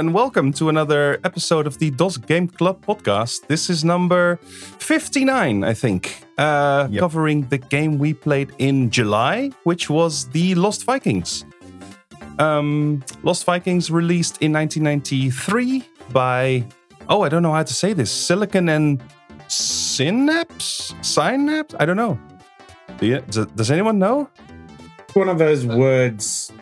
Hello and welcome to another episode of the DOS Game Club podcast. This is number 59, I think, uh, Yep. covering the game we played in July, which was the Lost Vikings. Um, Lost Vikings released in 1993 by, oh, I don't know how to say this, Silicon and Synapse? Synapse? I don't know. Do you, does, does anyone know? one of those words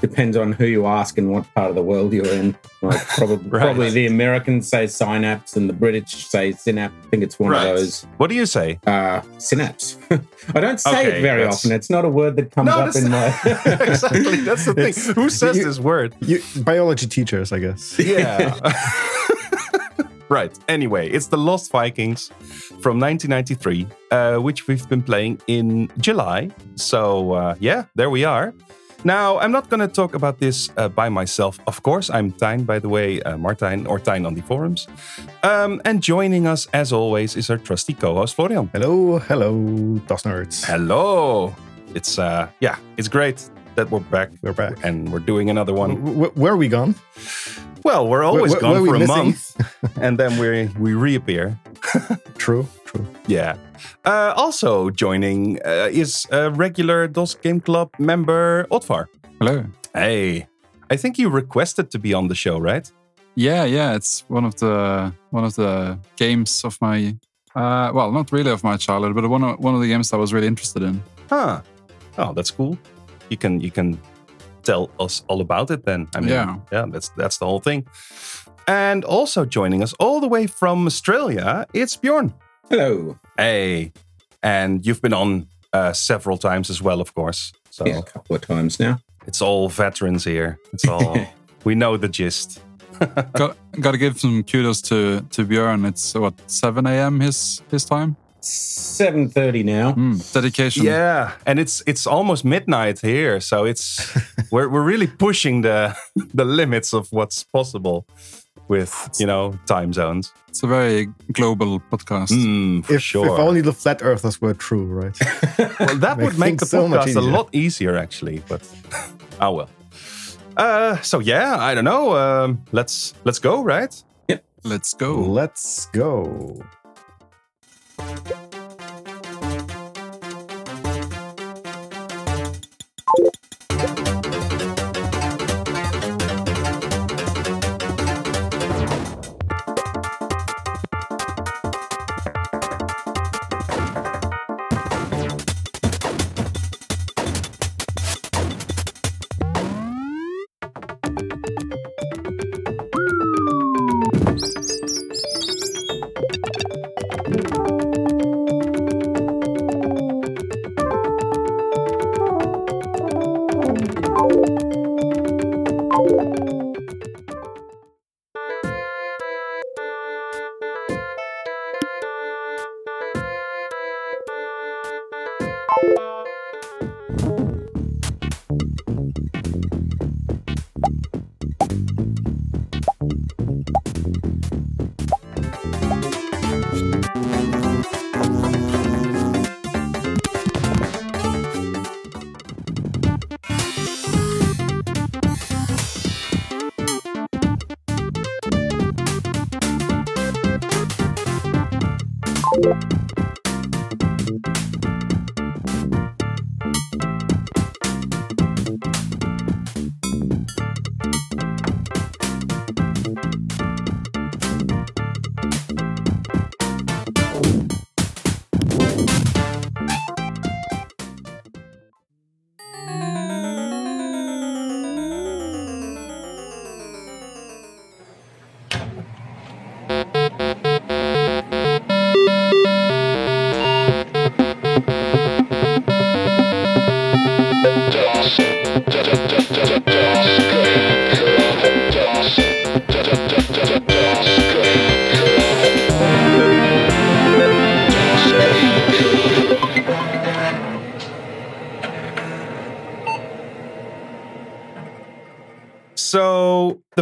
depends on who you ask and what part of the world you're in. Like probably, Right. probably the Americans say synapse and the British say synapse. I think it's one Right. of those What do you say? uh, synapse. I don't say Okay, it very that's- often. It's not a word that comes No, up in my. exactly. That's the thing. It's- Who says you- this word? You, biology teachers, I guess. Yeah. right. Anyway, it's the Lost Vikings from 1993, uh, which we've been playing in July. So, uh, yeah, there we are. Now, I'm not going to talk about this uh, by myself. Of course, I'm Tijn, by the way, uh, Martijn, or Tijn on the forums. Um, and joining us, as always, is our trusty co-host, Florian. Hello, hello, DOS nerds. Hello. It's, uh, yeah, it's great that we're back We're back. and we're doing another one. W- where are we gone? Well, we're always Where- gone where for a missing? month, and then we we reappear. True, true. Yeah. Uh, also joining uh, is a regular DOS Game Club member Otvar. Hello. Hey, I think you requested to be on the show, right? Yeah, yeah, it's one of the one of the games of my uh well, not really of my childhood, but one of one of the games that I was really interested in. Huh. Oh, that's cool. You can you can tell us all about it then. I mean, Yeah. yeah, that's that's the whole thing. And also joining us all the way from Australia, it's Bjorn. Hello. Hey, and you've been on uh, several times as well, of course. So Yeah, a couple of times now. it's all veterans here. It's all we know the gist. Got got to give some kudos to to Björn. It's what 7 a.m. his his time. Seven thirty now. Mm, dedication. Yeah, and it's it's almost midnight here, so it's we're we're really pushing the the limits of what's possible with you know time zones. It's a very global podcast. Mm, for If, sure. if only the flat earthers were true, right? well, that would make things the so podcast a lot easier, actually. But oh well. Uh, so yeah, I don't know. Um, let's let's go, right? Let's go. Let's go.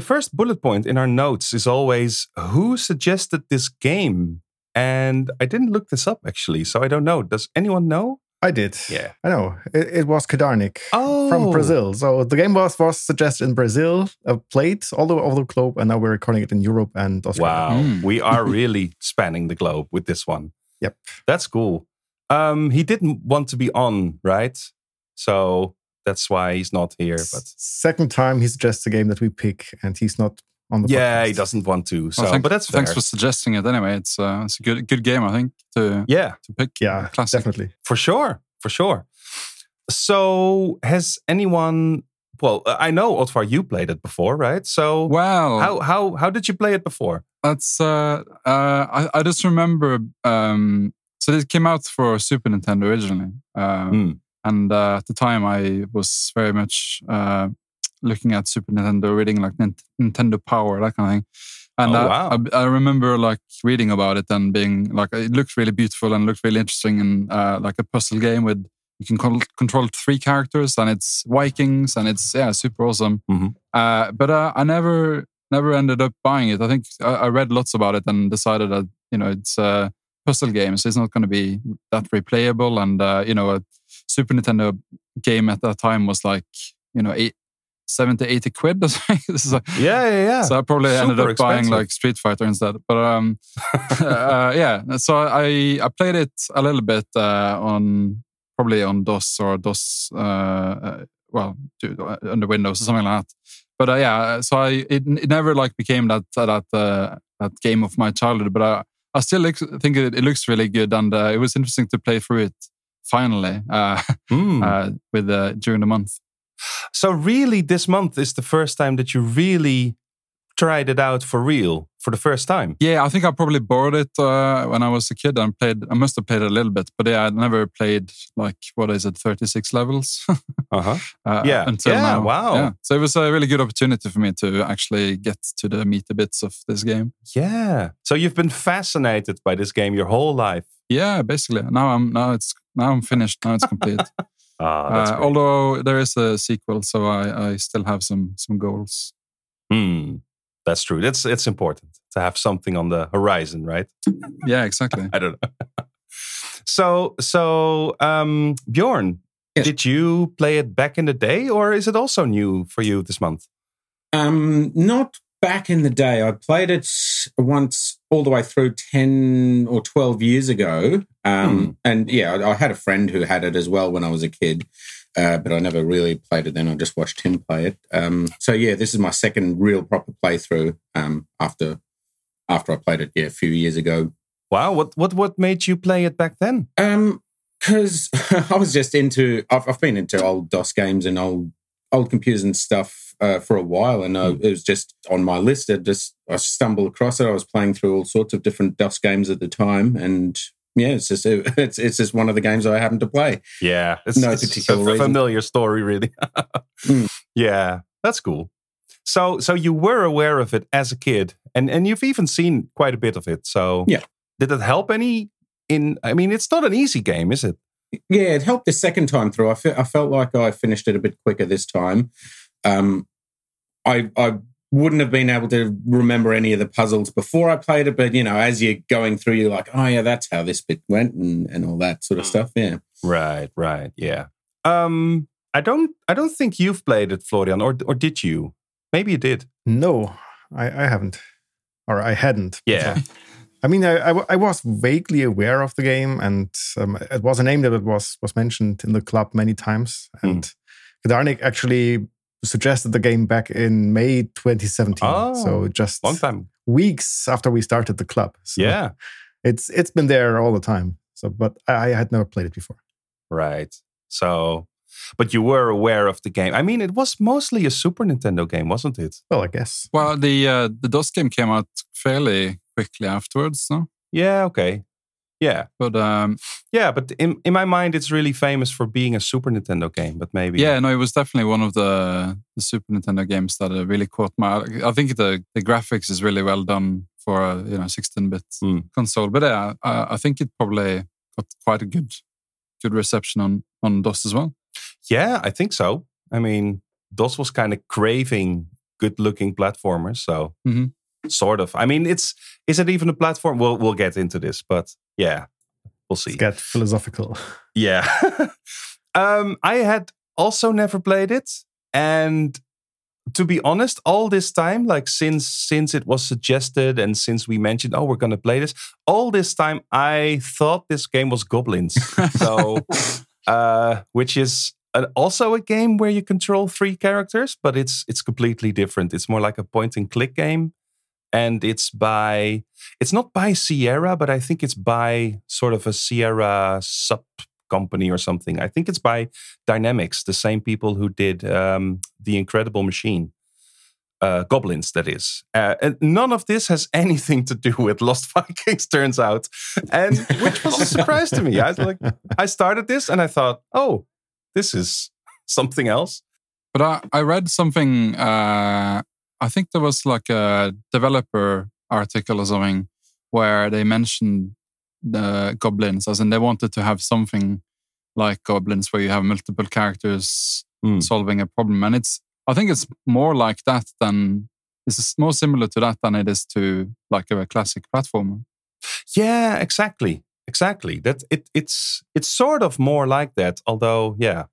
First bullet point in our notes is always who suggested this game? And I didn't look this up actually, so I don't know. Does anyone know? I did. Yeah. I know. It, it was Kadarnik Oh, from Brazil. So the game was was suggested in Brazil, uh, played all over the globe, and now we're recording it in Europe and Australia. Wow, Mm. we are really spanning the globe with this one. Yep. That's cool. Um, he didn't want to be on, right? So that's why he's not here. But second time he suggests a game that we pick, and he's not on the yeah, podcast. he doesn't want to. So, Well, thank- but that's fair. thanks for suggesting it. Anyway, it's uh, it's a good good game. I think to yeah, to pick. Yeah, classic. definitely. for sure, for sure. So has anyone? Well, I know Otvar, you played it before, right? So Well, how how how did you play it before? That's uh, uh, I, I just remember. Um, so it came out for Super Nintendo originally, uh, Mm. And uh, at the time I was very much uh, looking at Super Nintendo, reading like Nin- Nintendo Power, that kind of thing. And Oh, wow. I, I remember like reading about it and being like, it looked really beautiful and looked really interesting, and uh, like a puzzle game with you can con- control three characters, and it's Vikings, and it's yeah, super awesome. Mhm. Uh, but uh, I never never ended up buying it. I think I, I read lots about it and decided that you know it's a puzzle game, so it's not going to be that replayable. And uh, you know, a Super Nintendo game at that time was like you know eight, 70, 80 quid. or something. like, Yeah, yeah, yeah. so I probably ended Super up buying like Street Fighter instead. But um, uh, yeah, so I I played it a little bit uh, on probably on DOS or DOS, uh, uh, well, uh, under Windows or something like that. But uh, yeah, so I it, it never like became that that uh, that game of my childhood. But I I still think it, it looks really good, and uh, it was interesting to play through it finally uh, uh, with uh, during the month. So really, this month is the first time that you really tried it out for real for the first time. Yeah, I think I probably borrowed it uh, when I was a kid and played. I must have played a little bit, but yeah, I never played like what is it, thirty six levels. Uh huh. uh, Yeah. until Yeah, now. wow. Yeah, so it was a really good opportunity for me to actually get to the meaty bits of this game. Yeah. So you've been fascinated by this game your whole life. Yeah, basically. Now I'm now it's now I'm finished. Now it's complete. Ah, that's uh, great. although there is a sequel, so I, I still have some some goals. Hmm. That's true. That's it's important to have something on the horizon, right? Yeah, exactly. I don't know. so so um Bjorn, Yes. did you play it back in the day or is it also new for you this month? Um, not back in the day. I played it once all the way through 10 or 12 years ago. Um, Hmm. And yeah, I, I had a friend who had it as well when I was a kid, uh, but I never really played it then. I just watched him play it. Um, so yeah, this is my second real proper playthrough um, after after I played it yeah, a few years ago. Wow, what what what made you play it back then? Um, because I was just into, I've, I've been into old DOS games and old old computers and stuff uh, for a while, and uh, it was just on my list. I just I stumbled across it. I was playing through all sorts of different DOS games at the time, and yeah, it's just it's it's just one of the games I happened to play. Yeah, it's, No it's particular a reason. familiar story, really. Mm. Yeah, that's cool. So, so you were aware of it as a kid, and and you've even seen quite a bit of it. So, Yeah. did it help any? In, I mean, it's not an easy game, is it? Yeah, it helped the second time through. I, fe- I felt like I finished it a bit quicker this time. Um, I I wouldn't have been able to remember any of the puzzles before I played it, but you know, as you're going through, you're like, oh yeah, that's how this bit went, and and all that sort of stuff. Yeah. Right, right, yeah. Um, I don't, I don't think you've played it, Florian, or or did you? Maybe you did. No, I, I haven't, or I hadn't. Yeah. I mean, I, I, w- I was vaguely aware of the game, and um, it was a name that was was mentioned in the club many times. Hmm. And Kadarnik actually suggested the game back in May 2017, Oh, so just Long time. weeks after we started the club. So Yeah. it's it's been there all the time. So, but I, I had never played it before. Right. So, but you were aware of the game. I mean, it was mostly a Super Nintendo game, wasn't it? Well, I guess. Well, the uh, the DOS game came out fairly quickly afterwards, no? Yeah. Okay. Yeah. But um, Yeah, but in in my mind, it's really famous for being a Super Nintendo game. But maybe, yeah, no, it was definitely one of the, the Super Nintendo games that uh, really caught my. I think the the graphics is really well done for a you know 16 bit Hmm. console. But yeah, I, I think it probably got quite a good good reception on on DOS as well. yeah, I think so. I mean, DOS was kind of craving good-looking platformers, so Mhm. Sort of. I mean, it's is it even a platform? We'll we'll get into this, but yeah, we'll see. Let's get philosophical. Yeah. um, I had also never played it, and to be honest, all this time, like since since it was suggested and since we mentioned, oh, we're gonna play this, all this time I thought this game was Goblins. so, uh, which is an, also a game where you control three characters, but it's it's completely different. It's more like a point and click game, and it's by it's not by Sierra, but I think it's by sort of a Sierra sub company or something. I think it's by Dynamix, the same people who did um, The Incredible Machine. Uh, goblins, that is. Uh, and none of this has anything to do with Lost Vikings, turns out, and which was a surprise to me. I was like, I started this and I thought, oh, this is something else. But I, I read something. Uh, I think there was like a developer article or something where they mentioned the goblins, as in they wanted to have something like goblins where you have multiple characters Mm. solving a problem. And it's, I think it's more like that than, it's more similar to that than it is to like a classic platformer. Yeah, exactly, exactly. That it it's it's sort of more like that. Although, yeah,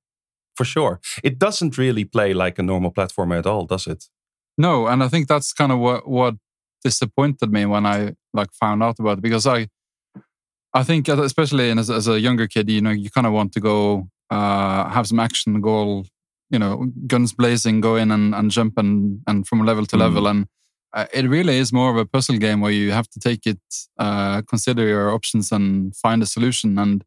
for sure, it doesn't really play like a normal platformer at all, does it? No, and I think that's kind of what what disappointed me when I like found out about it because I I think uh, especially in, as, as a younger kid, you know, you kind of want to go uh, have some action, go all, you know, guns blazing, go in and, and jump and and from level to Mm. level, and uh, it really is more of a puzzle game where you have to take it, uh, consider your options, and find a solution. And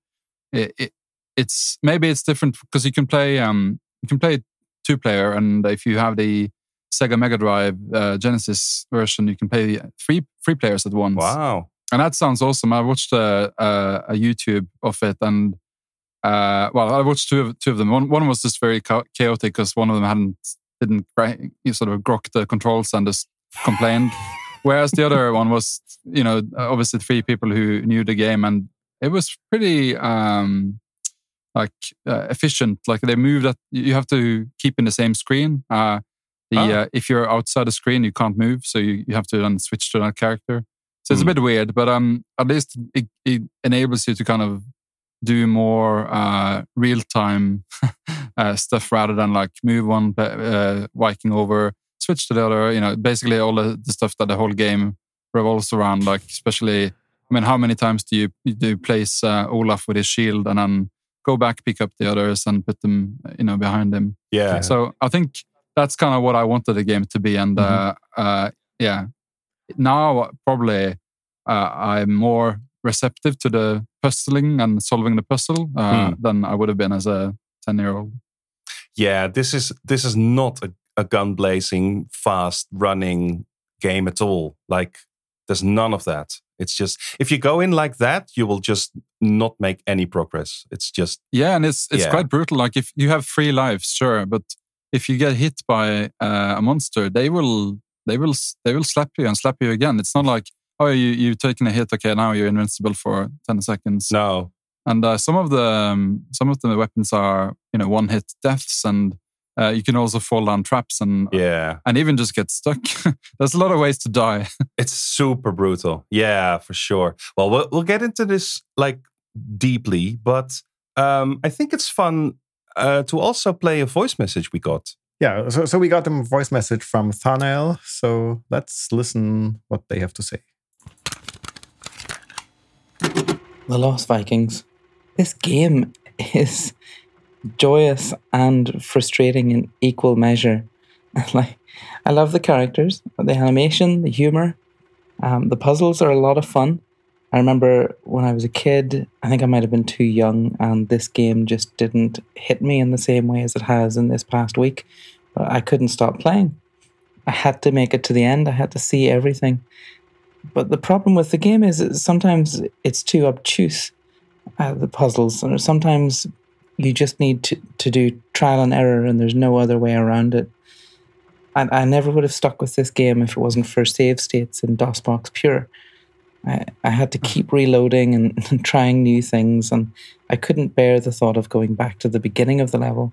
it, it it's maybe it's different because you can play um you can play two player, and if you have the Sega Mega Drive uh, Genesis version, you can play three three players at once. Wow. And that sounds awesome. I watched a, a, a YouTube of it, and uh, well, I watched two of two of them. One one was just very chaotic because one of them hadn't didn't you sort of grok the controls and just complained, whereas the other one was you know obviously three people who knew the game, and it was pretty um, like uh, efficient. Like they moved that you have to keep in the same screen. Uh, the Ah. uh, if you're outside the screen, you can't move, so you, you have to then switch to that character. So it's a Hmm. bit weird, but um, at least it, it enables you to kind of do more uh, real time uh, stuff rather than like move one uh, Viking over, switch to the other. You know, basically all the, the stuff that the whole game revolves around. Like especially, I mean, how many times do you do you place uh, Olaf with his shield and then go back, pick up the others, and put them, you know, behind him? Yeah. So I think that's kind of what I wanted the game to be. And uh, uh, yeah, now probably uh, I'm more receptive to the puzzling and solving the puzzle uh, Hmm. than I would have been as a 10 year old. yeah, this is this is not a, a gun blazing, fast running game at all. Like there's none of that. It's just if you go in like that, you will just not make any progress. It's just Yeah, and it's it's Yeah. quite brutal. Like if you have three lives, sure, but if you get hit by uh, a monster, they will they will they will slap you and slap you again. It's not like oh you you've taken a hit, okay, now you're invincible for ten seconds. no. And uh, some of the um, some of the weapons are you know one hit deaths, and uh, you can also fall down traps and Yeah. and even just get stuck. There's a lot of ways to die. It's super brutal. Yeah, for sure. Well, we'll, we'll get into this like deeply, but um, I think it's fun uh, to also play a voice message we got. Yeah, so, so we got a voice message from Thanael. So let's listen what they have to say. The Lost Vikings. This game is joyous and frustrating in equal measure. like, I love the characters, the animation, the humor. Um, the puzzles are a lot of fun. I remember when I was a kid, I think I might have been too young, and this game just didn't hit me in the same way as it has in this past week. But I couldn't stop playing. I had to make it to the end, I had to see everything. But the problem with the game is sometimes it's too obtuse, uh, the puzzles, and sometimes you just need to, to do trial and error and there's no other way around it. And I never would have stuck with this game if it wasn't for save states in DOSBox Pure. I, I had to keep reloading and, and trying new things, and I couldn't bear the thought of going back to the beginning of the level.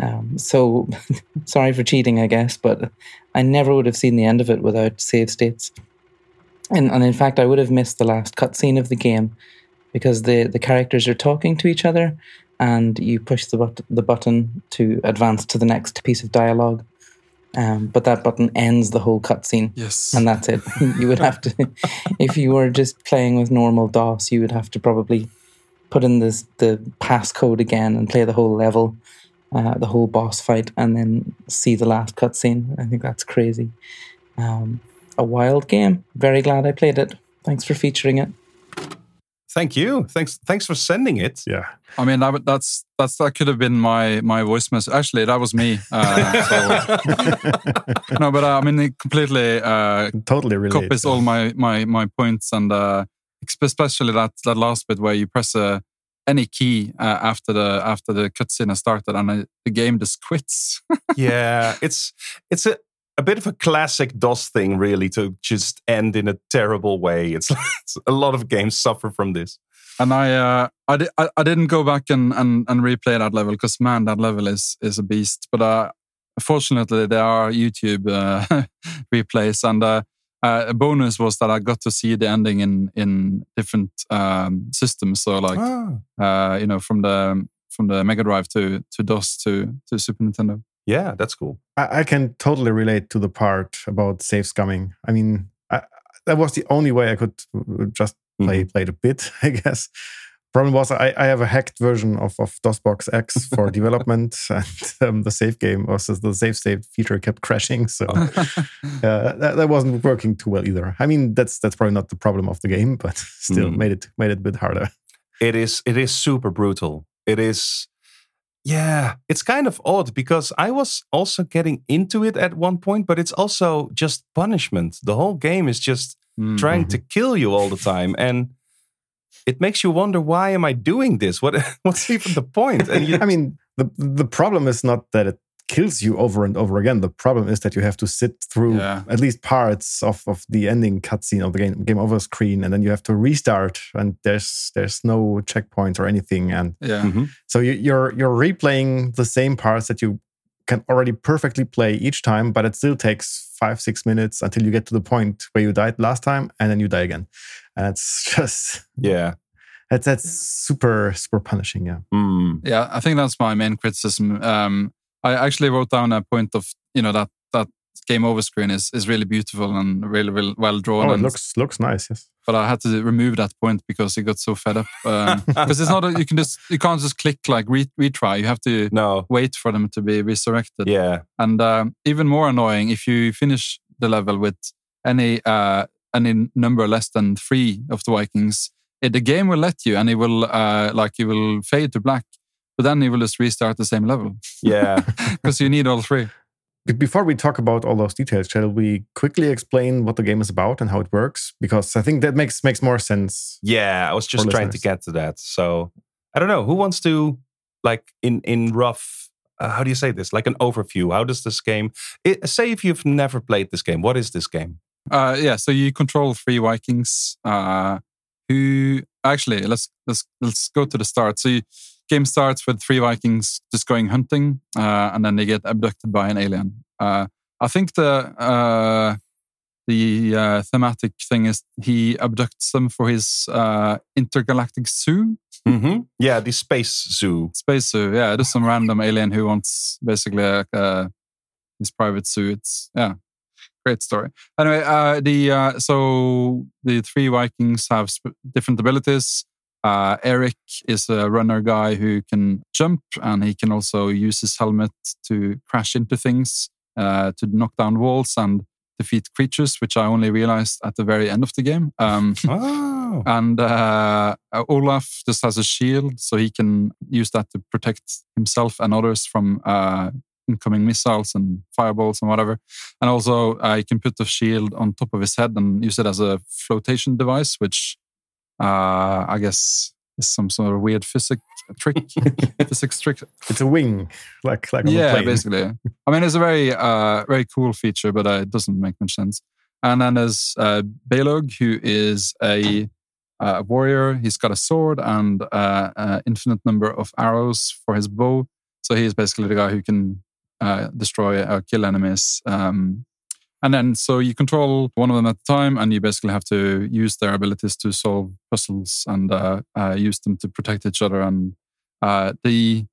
Um, so, sorry for cheating, I guess, but I never would have seen the end of it without save states. And, and in fact, I would have missed the last cutscene of the game because the the characters are talking to each other, and you push the but- the button to advance to the next piece of dialogue. Um, but that button ends the whole cutscene, Yes. and that's it. you would have to, if you were just playing with normal DOS, you would have to probably put in this the passcode again and play the whole level, uh, the whole boss fight, and then see the last cutscene. I think that's crazy. Um, a wild game. Very glad I played it. Thanks for featuring it. Thank you. Thanks. Thanks for sending it. Yeah. I mean, that, that's that's that could have been my my voice message. Actually, that was me. Uh, so, no, but uh, I mean, it completely uh, totally relate. copies all my my my points, and uh, especially that that last bit where you press uh, any key uh, after the after the cutscene has started, and uh, the game just quits. yeah, it's it's a a bit of a classic DOS thing, really, to just end in a terrible way. It's, it's a lot of games suffer from this. and I uh, I, di- I didn't go back and and, and replay that level because man, that level is is a beast. But uh, fortunately, there are YouTube uh, replays, and uh, uh, a bonus was that I got to see the ending in in different um, systems. So like uh, you know from the from the Mega Drive to to DOS to to Super Nintendo. Yeah, that's cool. I, I can totally relate to the part about save scumming. I mean, I, that was the only way I could just play play it a bit, I guess. Problem was I, I have a hacked version of, of DOSBox X for development, and um, the save game was the save state feature kept crashing, so uh, that, that wasn't working too well either. I mean, that's that's probably not the problem of the game, but still Mhm. made it made it a bit harder. It is it is super brutal. It is yeah, it's kind of odd because I was also getting into it at one point, but it's also just punishment. The whole game is just Mm. trying to kill you all the time and it makes you wonder why am I doing this? What what's even the point? And you, I mean, the the problem is not that it kills you over and over again. The problem is that you have to sit through Yeah. at least parts of, of the ending cutscene of the game game over screen, and then you have to restart, and there's there's no checkpoints or anything, and Yeah. Mhm. so you, you're you're replaying the same parts that you can already perfectly play each time, but it still takes five six minutes until you get to the point where you died last time, and then you die again, and it's just yeah. that's that's super super punishing. Yeah. Mm. Yeah, I think that's my main criticism. Um, I actually wrote down a point of you know that that game over screen is is really beautiful and really, really well drawn. Oh, it and, looks looks nice. Yes. but I had to remove that point because it got so fed up. Because it's not a, you can just you can't just click like re- retry. You have to No. wait for them to be resurrected. Yeah. And um, even more annoying if you finish the level with any uh, any number less than three of the Vikings, it, the game will let you, and it will uh, like it will fade to black. But then it will just restart the same level Yeah. because you need all three. Before we talk about all those details, shall we quickly explain what the game is about and how it works? Because I think that makes makes more sense. Yeah, I was just For trying to get to that. So I don't know who wants to like in in rough. Uh, how do you say this? Like an overview. How does this game? It, say if you've never played this game, what is this game? Uh, yeah, so you control three Vikings. Uh, who actually let's let's let's go to the start. So you, game starts with three Vikings just going hunting, uh, and then they get abducted by an alien. Uh, I think the uh, the uh, thematic thing is he abducts them for his uh, intergalactic zoo, Mm-hmm. Yeah, the space zoo. space zoo. Yeah, just some random alien who wants basically like, uh, his private zoo. It's yeah, great story. Anyway, uh, the uh, so the three Vikings have sp- different abilities. Uh, Erik is a runner guy who can jump, and he can also use his helmet to crash into things, uh, to knock down walls and defeat creatures, which I only realized at the very end of the game. Um, Oh, and uh, Olaf just has a shield, so he can use that to protect himself and others from uh, incoming missiles and fireballs and whatever. And also, uh, he can put the shield on top of his head and use it as a flotation device, which uh, I guess it's some sort of weird physics trick. physics trick. It's a wing, like like Yeah, plane. basically. I mean, it's a very, uh, very cool feature, but uh, it doesn't make much sense. And then there's uh, Baleog, who is a, uh, warrior. He's got a sword and uh, an infinite number of arrows for his bow. So he's basically the guy who can uh, destroy or kill enemies. Um, and then so you control one of them at a time, and you basically have to use their abilities to solve puzzles and uh, uh, use them to protect each other. And uh, the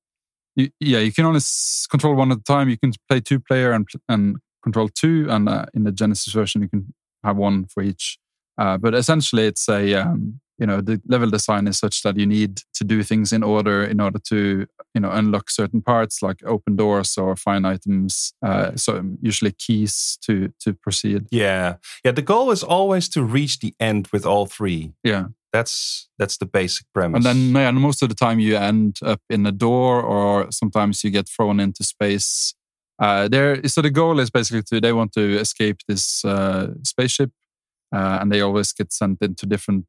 you, yeah, you can only control one at a time. You can play two player and and control two, and uh, in the Genesis version, you can have one for each. Uh, but essentially, it's a um, you know the level design is such that you need to do things in order in order to you know unlock certain parts like open doors or find items. Uh, so usually keys to to proceed. Yeah, yeah. The goal is always to reach the end with all three. Yeah. That's that's the basic premise. And then, yeah, and most of the time you end up in a door, or sometimes you get thrown into space. Uh, there, so the goal is basically to they want to escape this uh, spaceship, uh, and they always get sent into different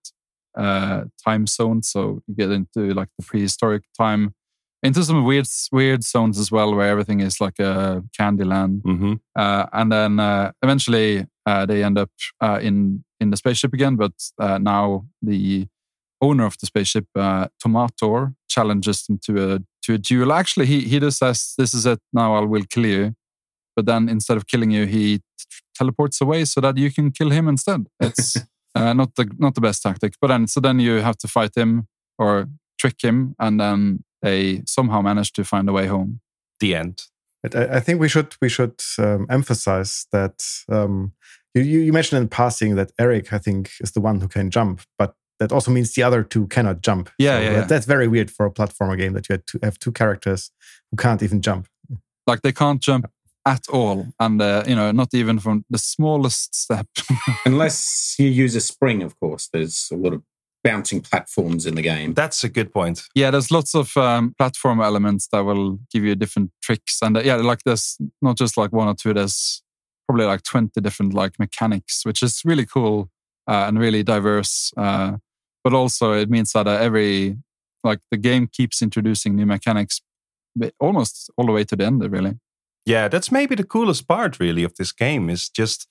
uh, time zones. So you get into like the prehistoric time, into some weird weird zones as well, where everything is like a candy land. Mhm. Uh, and then uh, eventually uh, they end up uh, in in the spaceship again, but uh, now the owner of the spaceship, uh, Tomator, challenges them to a to a duel. Actually, he he just says, "This is it. Now I will kill you." But then instead of killing you, he teleports away so that you can kill him instead. It's uh, not the not the best tactic. But then so then you have to fight him or trick him, and then they somehow manage to find a way home. the end. I, I think we should we should um, emphasize that um, you, you you mentioned in passing that Erik I think is the one who can jump, but that also means the other two cannot jump. Yeah, So yeah, that- yeah. That's very weird for a platformer game that you have to have two characters who can't even jump. Like they can't jump at all, and uh, you know not even from the smallest step. Unless you use a spring, of course. There's a lot of bouncing platforms in the game. That's a good point. yeah, there's lots of um, platform elements that will give you different tricks, and uh, yeah, like there's not just like one or two. There's probably like twenty different like mechanics, which is really cool uh, and really diverse. Uh, but also, it means that uh, every like the game keeps introducing new mechanics, almost all the way to the end. Really, Yeah, that's maybe the coolest part, really, of this game is just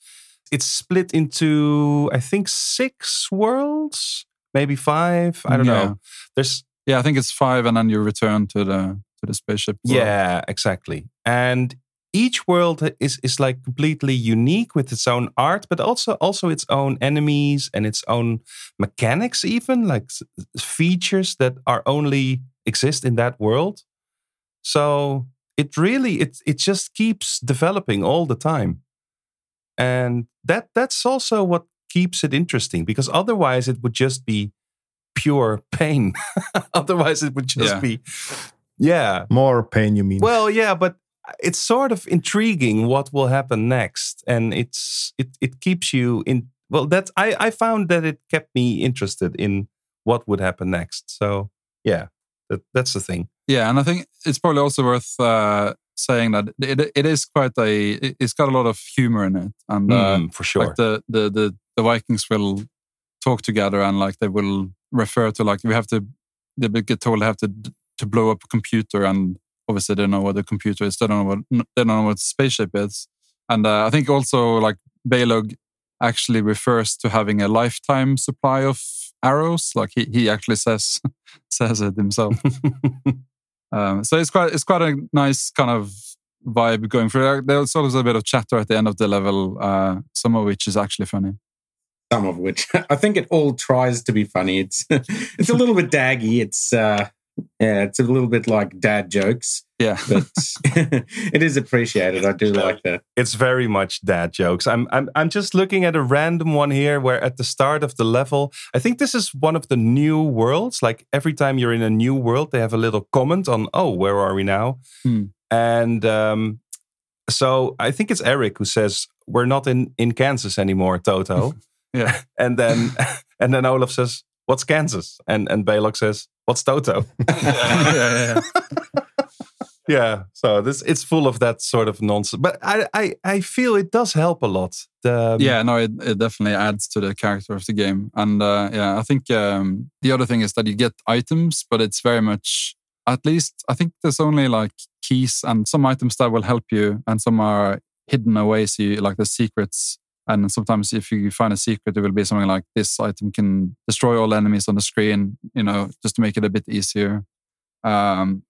it's split into I think six worlds, maybe five. I don't Yeah. know. There's yeah, I think it's five, and then you return to the to the spaceship. world. yeah, exactly. And each world is is like completely unique with its own art, but also also its own enemies and its own mechanics, even like features that are only exist in that world. So it really it it just keeps developing all the time, and that that's also what keeps it interesting because otherwise it would just be pure pain. otherwise it would just Yeah. be yeah More pain, you mean? well, yeah, but it's sort of intriguing what will happen next, and it's it it keeps you in. Well, that's I I found that it kept me interested in what would happen next. So yeah, that, that's the thing. Yeah, and I think it's probably also worth uh, saying that it it is quite a it- it's got a lot of humor in it, and uh, Mm, for sure. like the, the the the Vikings will talk together and like they will refer to like we have to they get told they have to to blow up a computer and obviously they don't know what the computer is they don't know what they don't know what spaceship is and uh, I think also like Baleog actually refers to having a lifetime supply of arrows like he he actually says says it himself um, so it's quite it's quite a nice kind of vibe going through. There's always a bit of chatter at the end of the level, uh, some of which is actually funny. Some of which I think it all tries to be funny. It's it's a little bit daggy. It's uh yeah, it's a little bit like dad jokes, Yeah, but it is appreciated. I do like that. it's very much dad jokes. I'm I'm I'm just looking at a random one here where at the start of the level, I think this is one of the new worlds. Like every time you're in a new world, they have a little comment on, oh, where are we now? Hmm. And um, so I think it's Erik who says, We're not in, in Kansas anymore, Toto. yeah, and then and then Olaf says, What's Kansas? And and Baleog says, What's Toto? yeah, yeah, yeah so this it's full of that sort of nonsense but i i, I feel it does help a lot the, yeah. No, it, it definitely adds to the character of the game, and uh, yeah, I think um, the other thing is that you get items, but it's very much. At least I think there's only like keys and some items that will help you, and some are hidden away. So you like the secrets And sometimes if you find a secret, it will be something like this item can destroy all enemies on the screen, you know, just to make it a bit easier. Um,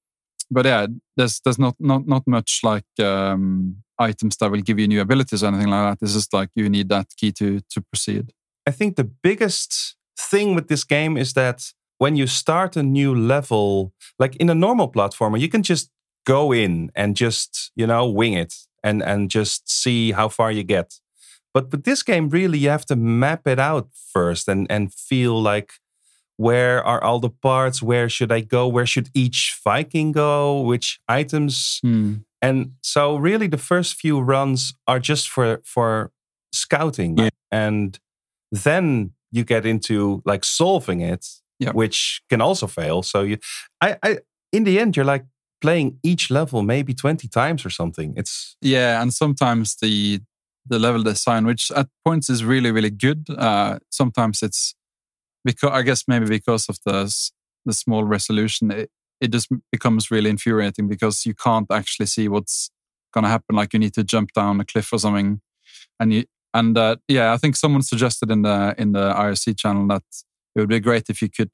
but yeah, there's there's not not not much like um, items that will give you new abilities or anything like that. It's just like you need that key to to proceed. I think the biggest thing with this game is that when you start a new level, like in a normal platformer, you can just go in and just you know wing it and and just see how far you get. But with this game, really, you have to map it out first and and feel like where are all the parts? Where should i go? Where should each viking go? Which items? Hmm. and so really the first few runs are just for for scouting. Yeah. and then you get into like solving it Yeah. which can also fail. So you i i in the end you're like playing each level maybe 20 times or something. It's Yeah, and sometimes the the level design, which at points is really really good. Uh, sometimes it's because I guess maybe because of the the small resolution, it, it just becomes really infuriating because you can't actually see what's gonna happen. Like you need to jump down a cliff or something, and you and uh, yeah, I think someone suggested in the in the IRC channel that it would be great if you could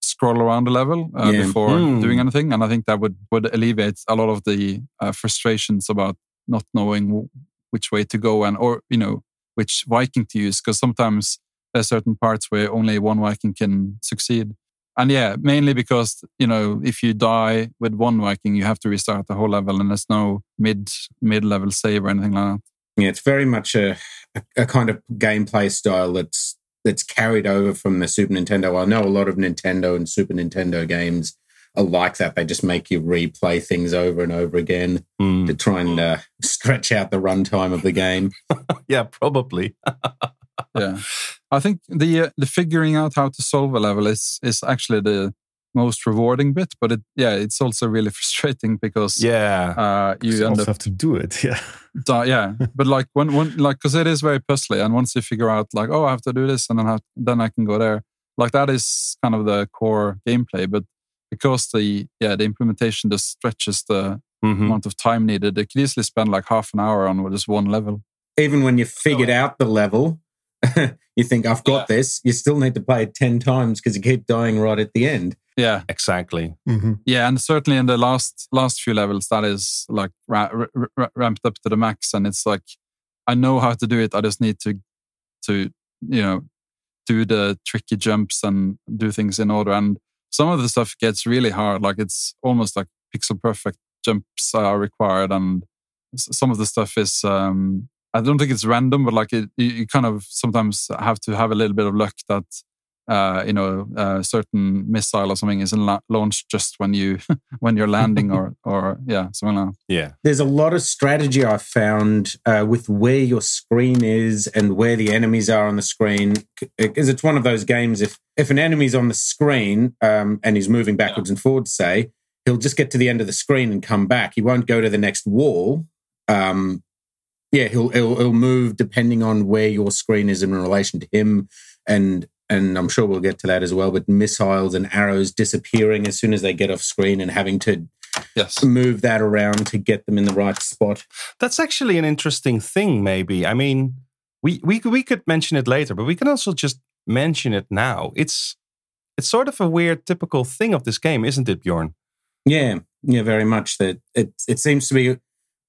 scroll around the level uh, Yeah. before Hmm. doing anything, and I think that would would alleviate a lot of the uh, frustrations about not knowing which way to go and or you know which Viking to use because sometimes there's certain parts where only one Viking can succeed. And yeah, mainly because you know if you die with one Viking, you have to restart the whole level, and there's no mid mid level save or anything like that. Yeah, it's very much a, a, kind of gameplay style that's that's carried over from the Super Nintendo. I know a lot of Nintendo and Super Nintendo games are like that. They just make you replay things over and over again hmm, to try and uh, stretch out the runtime of the game. yeah probably yeah, I think the uh, the figuring out how to solve a level is is actually the most rewarding bit, but it yeah, it's also really frustrating because yeah uh, you You end also up have to do it. Yeah. di- yeah but like when when like because it is very puzzly and once you figure out like oh i have to do this and then I, then i can go there like that is kind of the core gameplay but because the yeah the implementation just stretches the Mhm. amount of time needed they could easily spend like half an hour on just one level Even when you figured out the level, you think, I've got this. You still need to play it 10 times because you keep dying right at the end. yeah exactly hmm yeah and certainly in the last last few levels that is like ra- ra- ra- ramped up to the max and it's like i know how to do it i just need to to you know do the tricky jumps and do things in order and some of the stuff gets really hard like it's almost like pixel perfect jumps are required and some of the stuff is um i don't think it's random but like it, you, you kind of sometimes have to have a little bit of luck that uh, you know, a certain missile or something isn't la- launched just when you when you're landing or or yeah, something like that. yeah There's a lot of strategy I found uh, with where your screen is and where the enemies are on the screen. Because it's one of those games. If if an enemy's on the screen um, and he's moving backwards and forwards, say he'll just get to the end of the screen and come back. He won't go to the next wall. Um, yeah, he'll, he'll he'll move depending on where your screen is in relation to him, and and I'm sure we'll get to that as well. But missiles and arrows disappearing as soon as they get off screen and having to Yes. move that around to get them in the right spot. That's actually an interesting thing, maybe. I mean, we, we, we could mention it later, but we can also just mention it now. It's it's sort of a weird, typical thing of this game, isn't it, Bjorn? Yeah, yeah, very much. That it it seems to be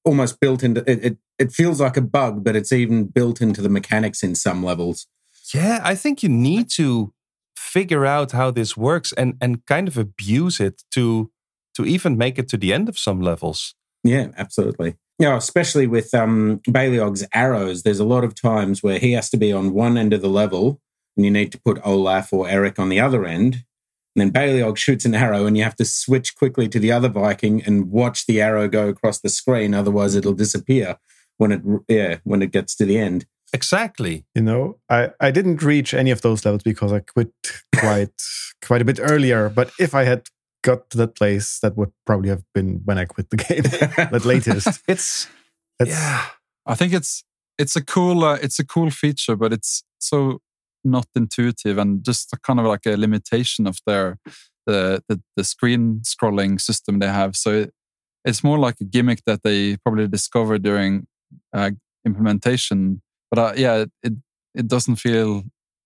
almost built into it. It, it feels like a bug, but it's even built into the mechanics in some levels. Yeah, I think you need to figure out how this works and, and kind of abuse it to to even make it to the end of some levels. Yeah, absolutely. Yeah, especially with um, Baleog's arrows. There's a lot of times where he has to be on one end of the level, and you need to put Olaf or Erik on the other end. And then Baleog shoots an arrow, and you have to switch quickly to the other Viking and watch the arrow go across the screen. Otherwise, it'll disappear when it yeah when it gets to the end. Exactly. You know, I, I didn't reach any of those levels because I quit quite quite a bit earlier. But if I had got to that place, that would probably have been when I quit the game at latest. It's That's, yeah. I think it's it's a cool uh, it's a cool feature, but it's so not intuitive and just a kind of like a limitation of their the the, the screen scrolling system they have. So it, it's more like a gimmick that they probably discovered during uh, implementation. But uh, yeah, it it doesn't feel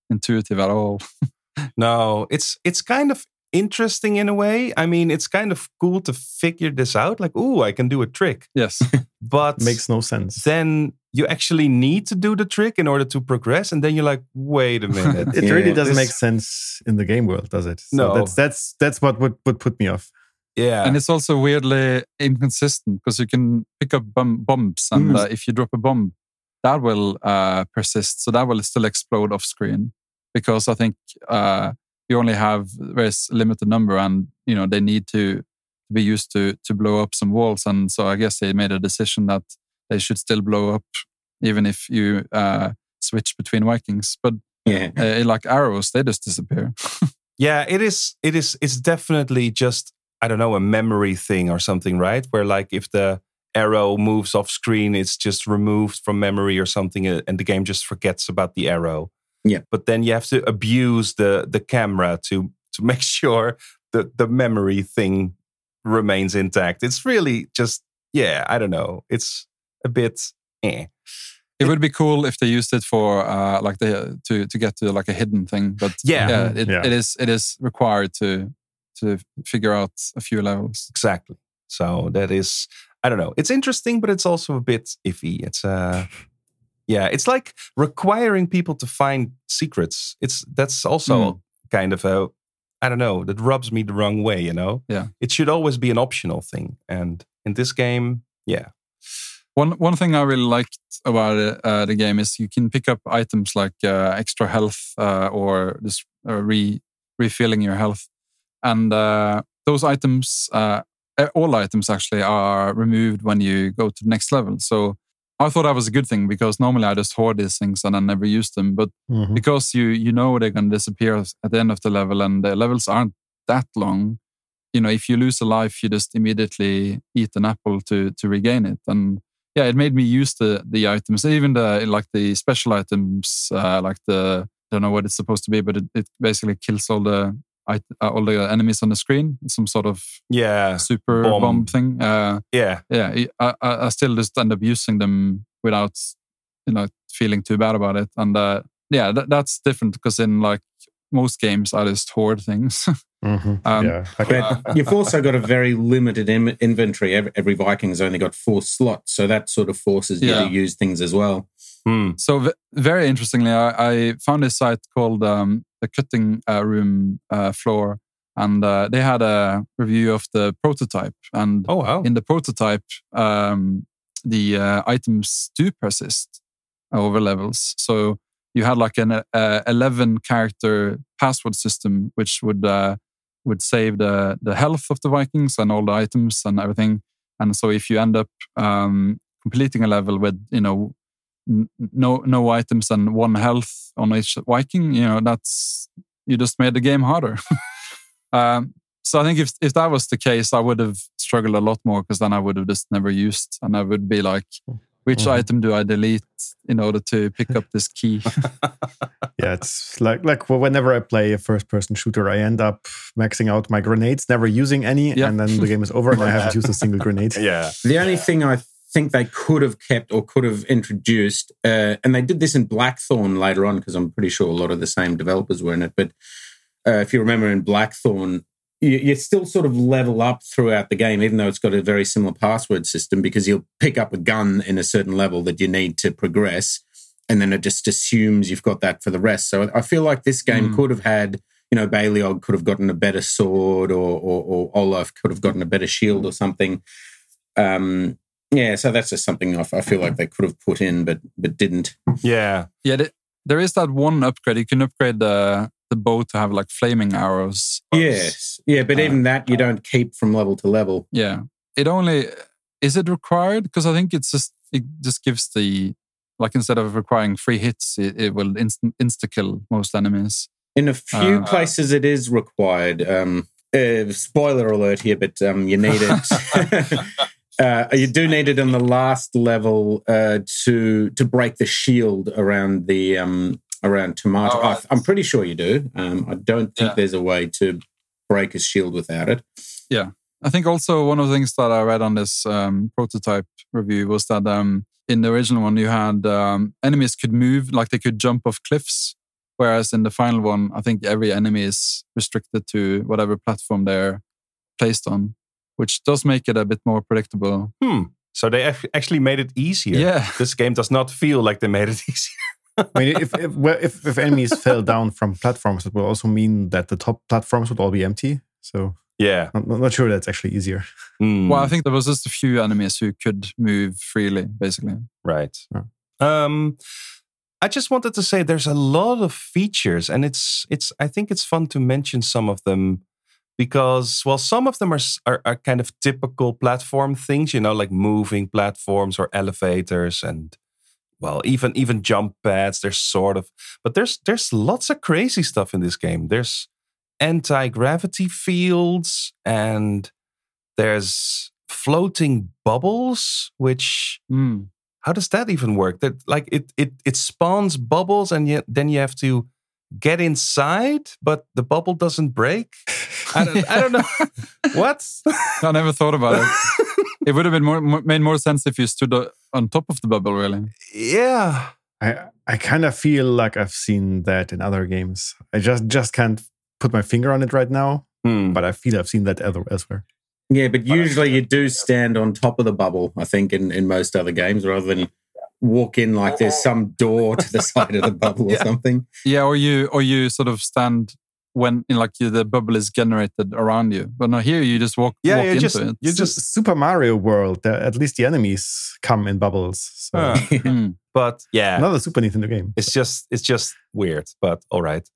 intuitive at all. No, it's it's kind of interesting in a way. I mean, it's kind of cool to figure this out. Like, oh, I can do a trick. Yes. But Makes no sense. then you actually need to do the trick in order to progress, and then you're like, wait a minute. It really doesn't this- make sense in the game world, does it? So No. that's that's that's what would, would put me off. Yeah, and it's also weirdly inconsistent because you can pick up bom- bombs, and Mm. uh, if you drop a bomb, that will uh, persist. So that will still explode off screen because I think uh, you only have very limited number, and you know they need to be used to to blow up some walls, and so I guess they made a decision that they should still blow up even if you uh, switch between Vikings. But Yeah. uh, like arrows, they just disappear. yeah. It is. It is. It's definitely just I don't know a memory thing or something, right? Where like if the arrow moves off screen, it's just removed from memory or something, uh, and the game just forgets about the arrow. Yeah. But then you have to abuse the the camera to to make sure the the memory thing remains intact. It's really just yeah. I don't know. It's a bit eh. It would be cool if they used it for uh, like the to to get to like a hidden thing, but Yeah. yeah, it, Yeah. it is it is required to to figure out a few levels. Exactly. So that is, I don't know. It's interesting, but it's also a bit iffy. It's uh yeah, it's like requiring people to find secrets. It's that's also Hmm. kind of a I don't know, that rubs me the wrong way, you know? Yeah. It should always be an optional thing. And in this game, yeah. One one thing I really liked about uh, the game is you can pick up items like uh, extra health uh, or just uh, re refilling your health, and uh, those items, uh, all items actually, are removed when you go to the next level. So I thought that was a good thing because normally I just hoard these things and I never use them, but Mhm. because you you know they're going to disappear at the end of the level and the levels aren't that long you know if you lose a life you just immediately eat an apple to to regain it and yeah it made me use the the items even the like the special items uh, like the I don't know what it's supposed to be but it, it basically kills all the it- uh, all the enemies on the screen some sort of Yeah. super Bomb. bomb, thing uh, Yeah. yeah, I, I, I still just end up using them without, you know, feeling too bad about it. And uh, yeah, that, that's different because in like most games, I just hoard things. Mhm. um, yeah. Like, But you've also got a very limited Im- inventory. Every, every Viking's only got four slots, so that sort of forces you Yeah. to use things as well. Hmm. So v- very interestingly, I, I found a site called um, the Cutting uh, Room uh, Floor, and uh, they had a review of the prototype. And Oh wow. in the prototype, um, the uh, items do persist over levels. So you had like an uh, 11 character password system, which would uh, would save the the health of the Vikings and all the items and everything. And so if you end up um, completing a level with you know no no items and one health on each Viking, you know that's you just made the game harder. um, so I think if if that was the case, I would have struggled a lot more because then I would have just never used, and I would be like, which Mhm. item do I delete in order to pick up this key? yeah, it's like like whenever I play a first person shooter, I end up maxing out my grenades, never using any, Yeah. and then the game is over and I haven't used a single grenade. Yeah. The only thing I think they could have kept or could have introduced, uh, and they did this in Blackthorne later on because I'm pretty sure a lot of the same developers were in it. But uh, if you remember in Blackthorne, you, you still sort of level up throughout the game, even though it's got a very similar password system, because you'll pick up a gun in a certain level that you need to progress, and then it just assumes you've got that for the rest. So I feel like this game Mm. could have had. You know, Baleog could have gotten a better sword, or, or, or Olaf could have gotten a better shield or something. Um, yeah, so that's just something I feel like they could have put in, but but didn't. Yeah. yeah, th- there is that one upgrade. You can upgrade the the bow to have like flaming arrows. Yes, yeah, but Uh, even that you don't keep from level to level. Yeah, it only is it required because I think it's just it just gives the like instead of requiring three hits, it, it will insta insta kill most enemies. In a few Uh, places, it is required. Um, uh, spoiler alert here, but um, you need it. uh, you do need it on the last level uh, to to break the shield around the um, around Tomator. Right. I, am pretty sure you do. Um, I don't think Yeah. there's a way to break a shield without it. Yeah, I think also one of the things that I read on this um, prototype review was that um, in the original one you had um, enemies could move like they could jump off cliffs, Whereas in the final one, I think every enemy is restricted to whatever platform they're placed on, which does make it a bit more predictable. Hmm. So they actually made it easier. Yeah. This game does not feel like they made it easier. I mean, if if, well, if if enemies fell down from platforms, it will also mean that the top platforms would all be empty. So Yeah. I'm not, not sure that's actually easier. Hmm. Well, I think there was just a few enemies who could move freely, basically. Right. Yeah. Um, I just wanted to say there's a lot of features, and it's it's. I think it's fun to mention some of them because, well, some of them are are, are kind of typical platform things, you know, like moving platforms or elevators, and well, even even jump pads. There's sort of, but there's there's lots of crazy stuff in this game. There's anti gravity fields, and there's floating bubbles, which Mm. how does that even work? That like it it it spawns bubbles and yet then you have to get inside, but the bubble doesn't break. I don't, I don't know what. I never thought about it. it would have been more, more made more sense if you stood on top of the bubble, really. yeah, I I kind of feel like I've seen that in other games. I just just can't put my finger on it right now, Hmm. but I feel I've seen that other elsewhere. Yeah, but usually you do stand on top of the bubble, I think, in, in most other games, rather than walk in like there's some door to the side of the bubble or something. Yeah, or you or you sort of stand when in like you, the bubble is generated around you. But no, here you just walk. Yeah, walk you into just- it. you Su- just- Super Mario World. uh, At least the enemies come in bubbles. So Ah. Mm. but yeah, another Super Nintendo game. it's just it's just weird. But all right.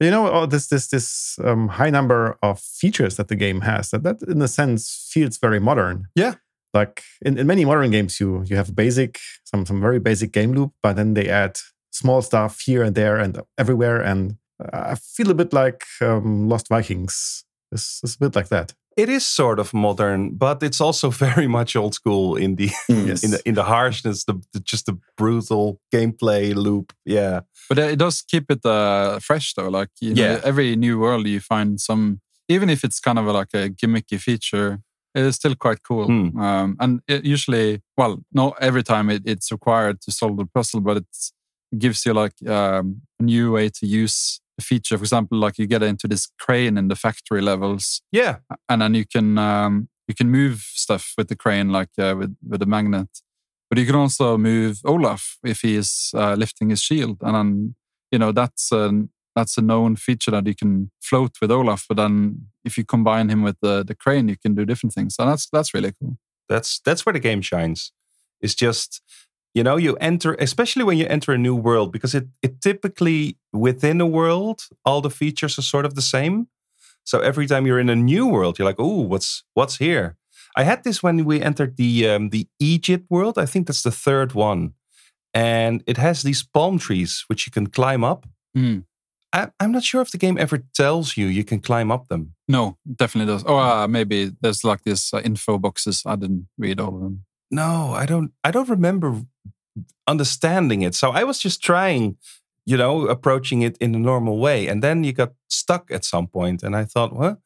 You know, oh, this this this um, high number of features that the game has. That that in a sense feels very modern. Yeah. Like in, in many modern games, you you have basic some some very basic game loop, but then they add small stuff here and there and everywhere. And I feel a bit like um, Lost Vikings. It's, it's a bit like that. It is sort of modern, but it's also very much old school in the. Yes. in the in the harshness, the, the just the brutal gameplay loop. Yeah, But it does keep it uh, fresh, though. Like you know, Yeah. every new world, you find some, even if it's kind of like a gimmicky feature, it is still quite cool. Hmm. Um, and it usually, well, not every time it, it's required to solve the puzzle, but it's, it gives you like um, a new way to use the feature. For example, like you get into this crane in the factory levels, yeah, and then you can um, you can move stuff with the crane, like uh, with with the magnet. But you can also move Olaf if he is uh, lifting his shield, and then you know that's a that's a known feature that you can float with Olaf. But then if you combine him with the the crane, you can do different things, and that's that's really cool. that's that's where the game shines. It's just you know you enter, especially when you enter a new world, because it it typically within a world all the features are sort of the same. So every time you're in a new world, you're like, oh, what's what's here? I had this when we entered the um, the Egypt world. I think that's the third one, and it has these palm trees which you can climb up. Mm. I, I'm not sure if the game ever tells you you can climb up them. No, definitely does. Oh, uh, maybe there's like these uh, info boxes. I didn't read all of them. No, I don't. I don't remember understanding it. So I was just trying, you know, approaching it in a normal way, and then you got stuck at some point, and I thought, what?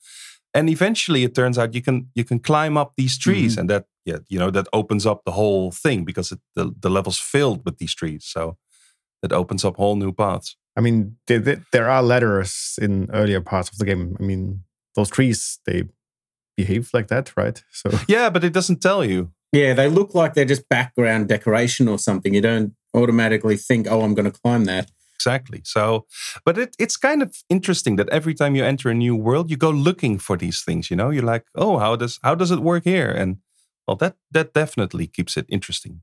And eventually, it turns out you can you can climb up these trees, and that yeah, you know, that opens up the whole thing because it, the the level's filled with these trees. So it opens up whole new paths. I mean, there, there, there are ladders in earlier parts of the game. I mean, those trees, they behave like that, right? So Yeah, but it doesn't tell you. Yeah, they look like they're just background decoration or something. You don't automatically think, oh, I'm going to climb that. Exactly. So, but it, it's kind of interesting that every time you enter a new world, you go looking for these things. You know, you're like, oh, how does how does it work here? And well, that that definitely keeps it interesting.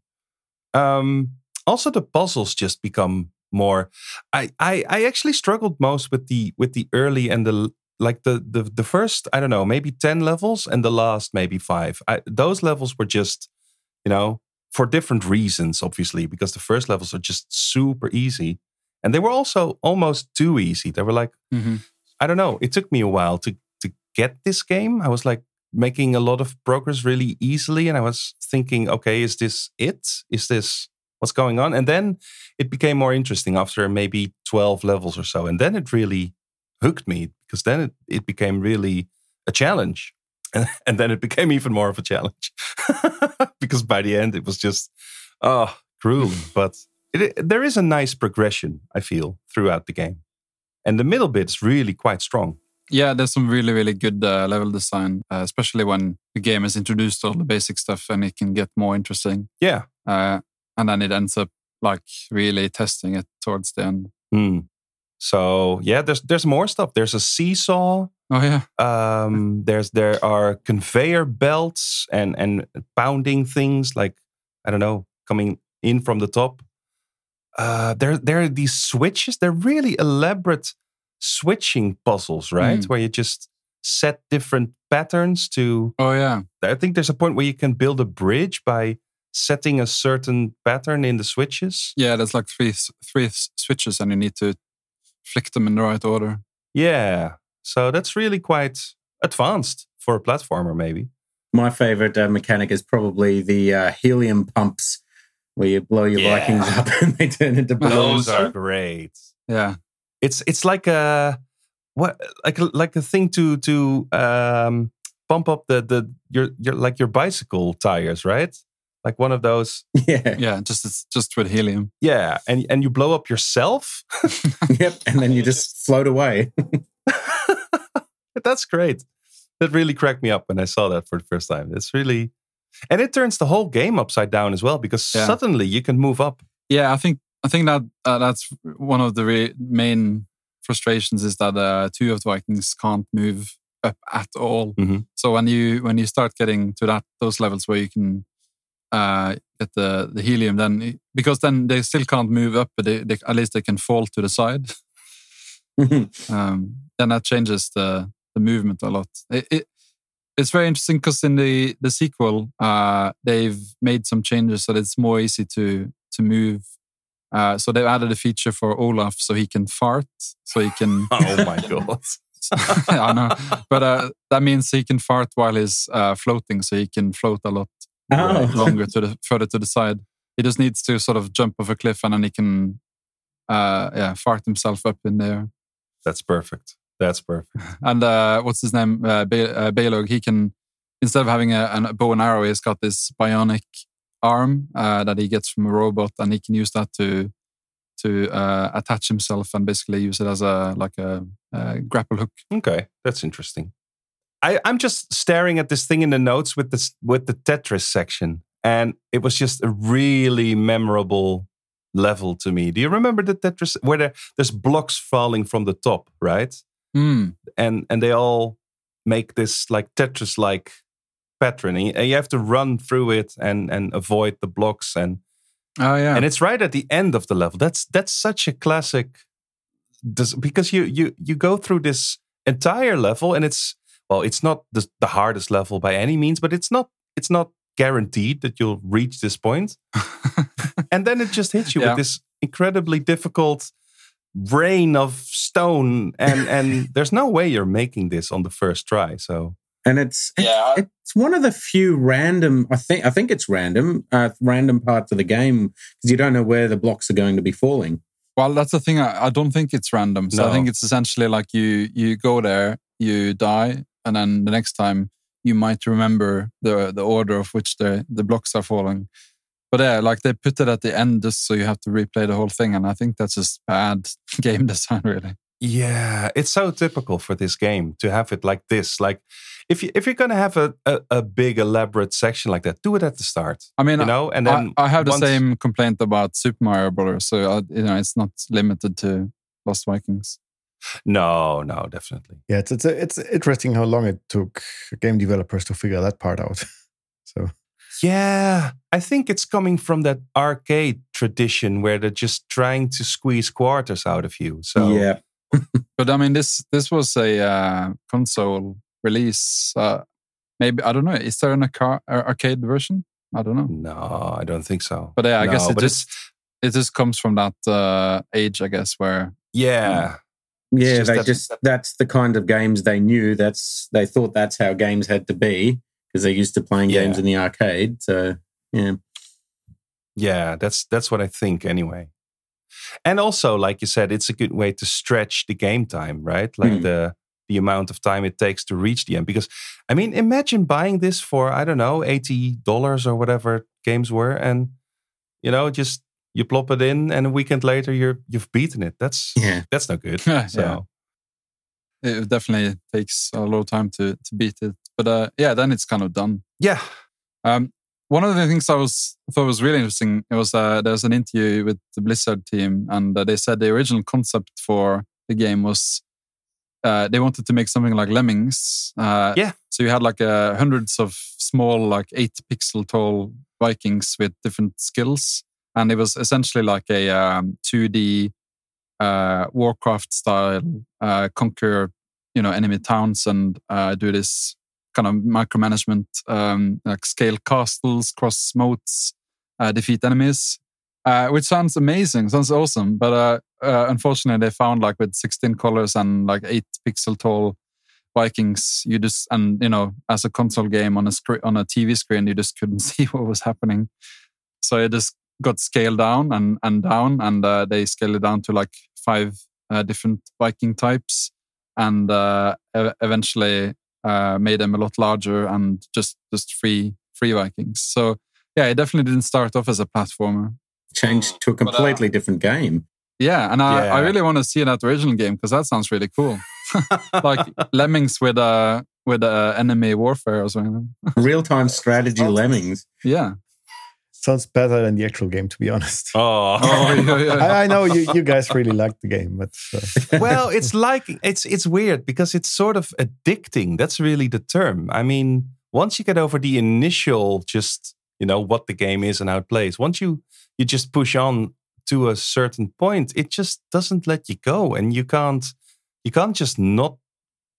Um, also, the puzzles just become more. I, I I actually struggled most with the with the early and the like the the the first I don't know maybe ten levels and the last maybe five. I, those levels were just you know for different reasons, obviously, because the first levels are just super easy. And they were also almost too easy. They were like, Mm-hmm. I don't know. It took me a while to to get this game. I was like making a lot of progress really easily, and I was thinking, okay, is this it? Is this what's going on? And then it became more interesting after maybe twelve levels or so, and then it really hooked me because then it, it became really a challenge, and, and then it became even more of a challenge because by the end it was just oh grueling, but it, there is a nice progression. I feel throughout the game, and the middle bit's really quite strong. Yeah, there's some really, really good uh, level design, uh, especially when the game has introduced all the basic stuff and it can get more interesting. Yeah. Uh, and then it ends up like really testing it towards the end. Mm. So yeah, there's there's more stuff. There's a seesaw. Oh yeah. Um, there's there are conveyor belts and and pounding things like I don't know coming in from the top. Uh, there there are these switches. They're really elaborate switching puzzles, right? Mm. Where you just set different patterns to. Oh yeah. I think there's a point where you can build a bridge by setting a certain pattern in the switches. Yeah, there's like three three switches, and you need to flick them in the right order. Yeah, so that's really quite advanced for a platformer, maybe. My favorite uh, mechanic is probably the uh, helium pumps, where you blow your Yeah. Vikings up and they turn into balloons. Those are great. Yeah. It's it's like a what like like a thing to to um, pump up the the your your like your bicycle tires, right? Like one of those. Yeah. Yeah. Just it's just with helium. Yeah, and and you blow up yourself. Yep. And then you just float away. That's great. That really cracked me up when I saw that for the first time. It's really, and it turns the whole game upside down as well because Yeah. suddenly you can move up. Yeah, I think I think that uh, that's one of the re- main frustrations is that uh, two of the Vikings can't move up at all. Mhm. So when you when you start getting to that those levels where you can uh, get the the helium, then because then they still can't move up, but they, they, at least they can fall to the side. um, then that changes the the movement a lot. It, it it's very interesting because in the the sequel, uh, they've made some changes so that it's more easy to to move. Uh, so they've added a feature for Olaf so he can fart, so he can. Oh my god! I know, but uh, that means he can fart while he's uh, floating, so he can float a lot oh. longer to the further to the side. He just needs to sort of jump off a cliff and then he can, uh, yeah, fart himself up in there. That's perfect. That's perfect. And uh, what's his name? Uh, Ba- uh, Baleog. He can instead of having a, a bow and arrow, he's got this bionic arm uh, that he gets from a robot, and he can use that to to uh, attach himself and basically use it as a like a, a grapple hook. Okay, that's interesting. I, I'm just staring at this thing in the notes with this with the Tetris section, and it was just a really memorable level to me. Do you remember the Tetris where there, there's blocks falling from the top, right? Hmm. And and they all make this like Tetris like pattern, and you- have to run through it and and avoid the blocks and Oh yeah. and it's right at the end of the level. That's that's such a classic, because you you you go through this entire level, and it's well, it's not the, the hardest level by any means, but it's not it's not guaranteed that you'll reach this point. and then it just hits you Yeah. with this incredibly difficult rain of stone, and and there's no way you're making this on the first try. So and it's Yeah. it's one of the few random i think i think it's random uh, random parts of the game because you don't know where the blocks are going to be falling Well, that's the thing. I, I don't think it's random. So I think it's essentially like you you go there, you die, and then the next time you might remember the the order of which the the blocks are falling. But yeah, like they put it at the end just so you have to replay the whole thing, and I think that's just bad game design, really. Yeah, it's so typical for this game to have it like this. Like, if you if you're gonna have a, a, a big elaborate section like that, do it at the start. I mean, You know, and I, then I have the same complaint about Super Mario Brothers, so I, you know it's not limited to Lost Vikings. No, no, definitely. Yeah, it's it's it's interesting how long it took game developers to figure that part out. so Yeah, I think it's coming from that arcade tradition where they're just trying to squeeze quarters out of you. So yeah But I mean, this this was a uh, console release. Uh, maybe I don't know. Is there an arca- arcade version? I don't know. no, I don't think so. But yeah, I guess it just it just comes from that uh, age, I guess, where yeah, yeah just they just that's the kind of games they knew that's they thought that's how games had to be because they're used to playing Yeah. games in the arcade so yeah yeah, that's that's what I think anyway. And also, like you said, it's a good way to stretch the game time, right? Like Hmm. the the amount of time it takes to reach the end. Because I mean, imagine buying this for I don't know eighty dollars or whatever games were, and you know, just you plop it in, and a weekend later you're you've beaten it. That's Yeah. that's not good. Yeah. So It definitely takes a lot of time to to beat it, but uh, yeah, then it's kind of done. yeah, Um, one of the things I was thought was really interesting it was uh, was an interview with the Blizzard team, and uh, they said the original concept for the game was uh, they wanted to make something like Lemmings. Uh, Yeah. So you had like uh, hundreds of small, like eight pixel tall Vikings with different skills, and it was essentially like a um, 2D uh, Warcraft style uh, conquer, you know, enemy towns and uh, do this kind of micromanagement, um, like scale castles, cross moats, uh, defeat enemies, uh, which sounds amazing, sounds awesome. But uh, unfortunately, they found like with 16 colors and like eight pixel tall Vikings, you just and you know, as a console game on a screen on a TV screen, you just couldn't see what was happening. So it just got scaled down and and down, and uh, they scaled it down to like five uh, different Viking types, and uh, e- eventually uh, made them a lot larger and just just free free Vikings. So yeah, it definitely didn't start off as a platformer. Changed to a But, uh, completely different game. Yeah, and I, I really want to see that original game because that sounds really cool. like lemmings with uh with uh, enemy warfare or something. Real time strategy lemmings. Yeah. Sounds better than the actual game, to be honest. oh, Oh, yeah, yeah. I, I know you, you guys really like the game, but uh, well, it's like it's it's weird because it's sort of addicting. That's really the term. I mean, once you get over the initial, just you know what the game is and how it plays. Once you you just push on to a certain point, it just doesn't let you go, and you can't you can't just not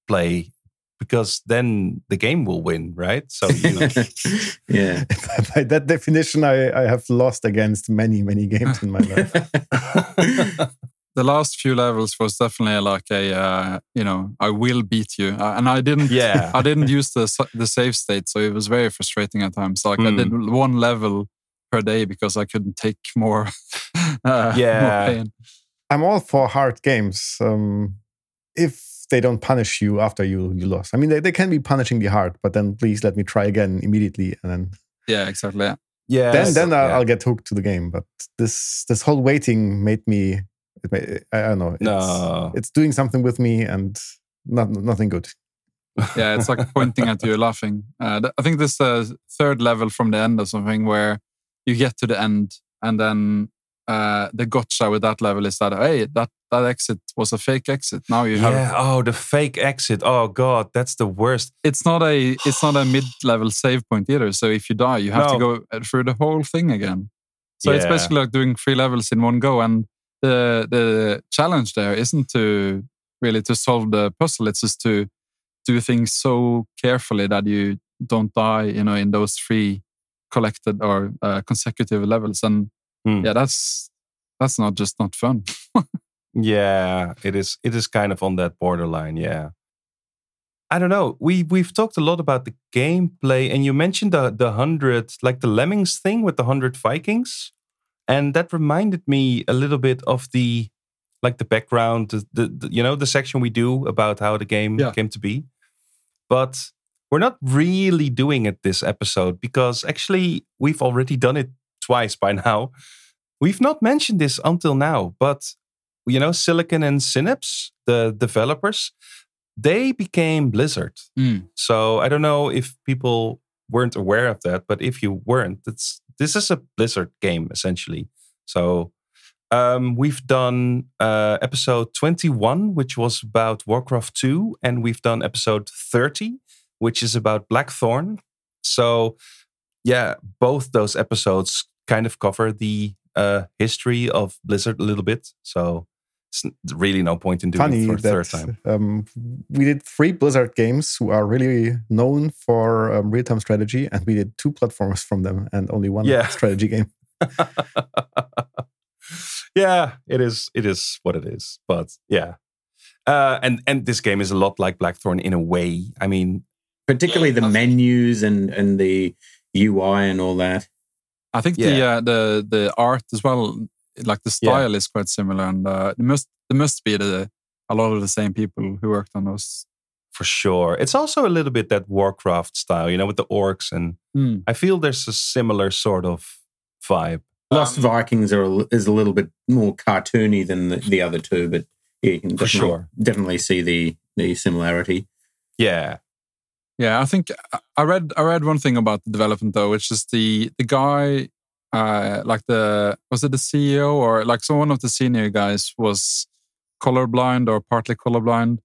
play because then the game will win, right? So you know, yeah. by that definition, I, I have lost against many, many games in my life. the last few levels was definitely like a uh, you know I will beat you, uh, and I didn't. Yeah. I didn't use the s- the save state, so it was very frustrating at times. Like I Mm. did one level per day because I couldn't take more. uh, Yeah. more pain. I'm all for hard games um, if they don't punish you after you you lost. I mean, they, they can be punishing the heart, but then please let me try again immediately, and then Yeah, exactly. Yeah. yeah, then then I'll, yeah. I'll get hooked to the game. But this this whole waiting made me. It made, I don't know. It's, No. it's doing something with me, and not nothing good. yeah, it's like pointing at you, laughing. Uh, I think this uh, third level from the end or something where you get to the end and then uh, the gotcha with that level is that hey, that that exit was a fake exit. Now you have yeah. Oh, the fake exit. Oh God, that's the worst. it's not a it's not a mid level save point either. So if you die, you have to go through the whole thing again. So it's basically like doing three levels in one go. And the the challenge there isn't to really to solve the puzzle. It's just to do things so carefully that you don't die. You know, in those three collected or uh, consecutive levels. And Hmm. yeah, that's that's not just not fun. Yeah, it is. It is kind of on that borderline. Yeah. I don't know. We we've talked a lot about the gameplay, and you mentioned the the hundred, like the Lemmings thing with the hundred Vikings, and that reminded me a little bit of the like the background, the, the, the- you know the section we do about how the game Yeah. came to be. But we're not really doing it this episode because actually we've already done it twice by now. We've not mentioned this until now, but you know, Silicon and Synapse, the developers, they became Blizzard. Mm. So I don't know if people weren't aware of that, but if you weren't, it's this is a Blizzard game essentially. So um, we've done uh, episode 21, which was about Warcraft 2, and we've done episode 30, which is about Blackthorne. So yeah, both those episodes kind of cover the uh, history of Blizzard a little bit. So it's really no point in doing Funny it for a third time. um, we did three Blizzard games who are really known for um, real time strategy, and we did two platformers from them and only one Yeah. strategy game. yeah, it is. It is what it is. But yeah, uh, and and this game is a lot like Blackthorne in a way. I mean, Particularly the menus and, and the UI and all that. I think the uh, the the art as well, like the Yeah. style is quite similar, and uh, it must there must be the a lot of the same people who worked on those. for sure, it's also a little bit that Warcraft style, you know, with the orcs, and Hmm. I feel there's a similar sort of vibe. Lost Um, Vikings are a, is a little bit more cartoony than the, the other two, but yeah, you can For definitely, sure. definitely see the the similarity. Yeah. Yeah, I think uh, I read I read one thing about the development though, which is the the guy, uh, like the was it the CEO or like so one of the senior guys was colorblind or partly colorblind,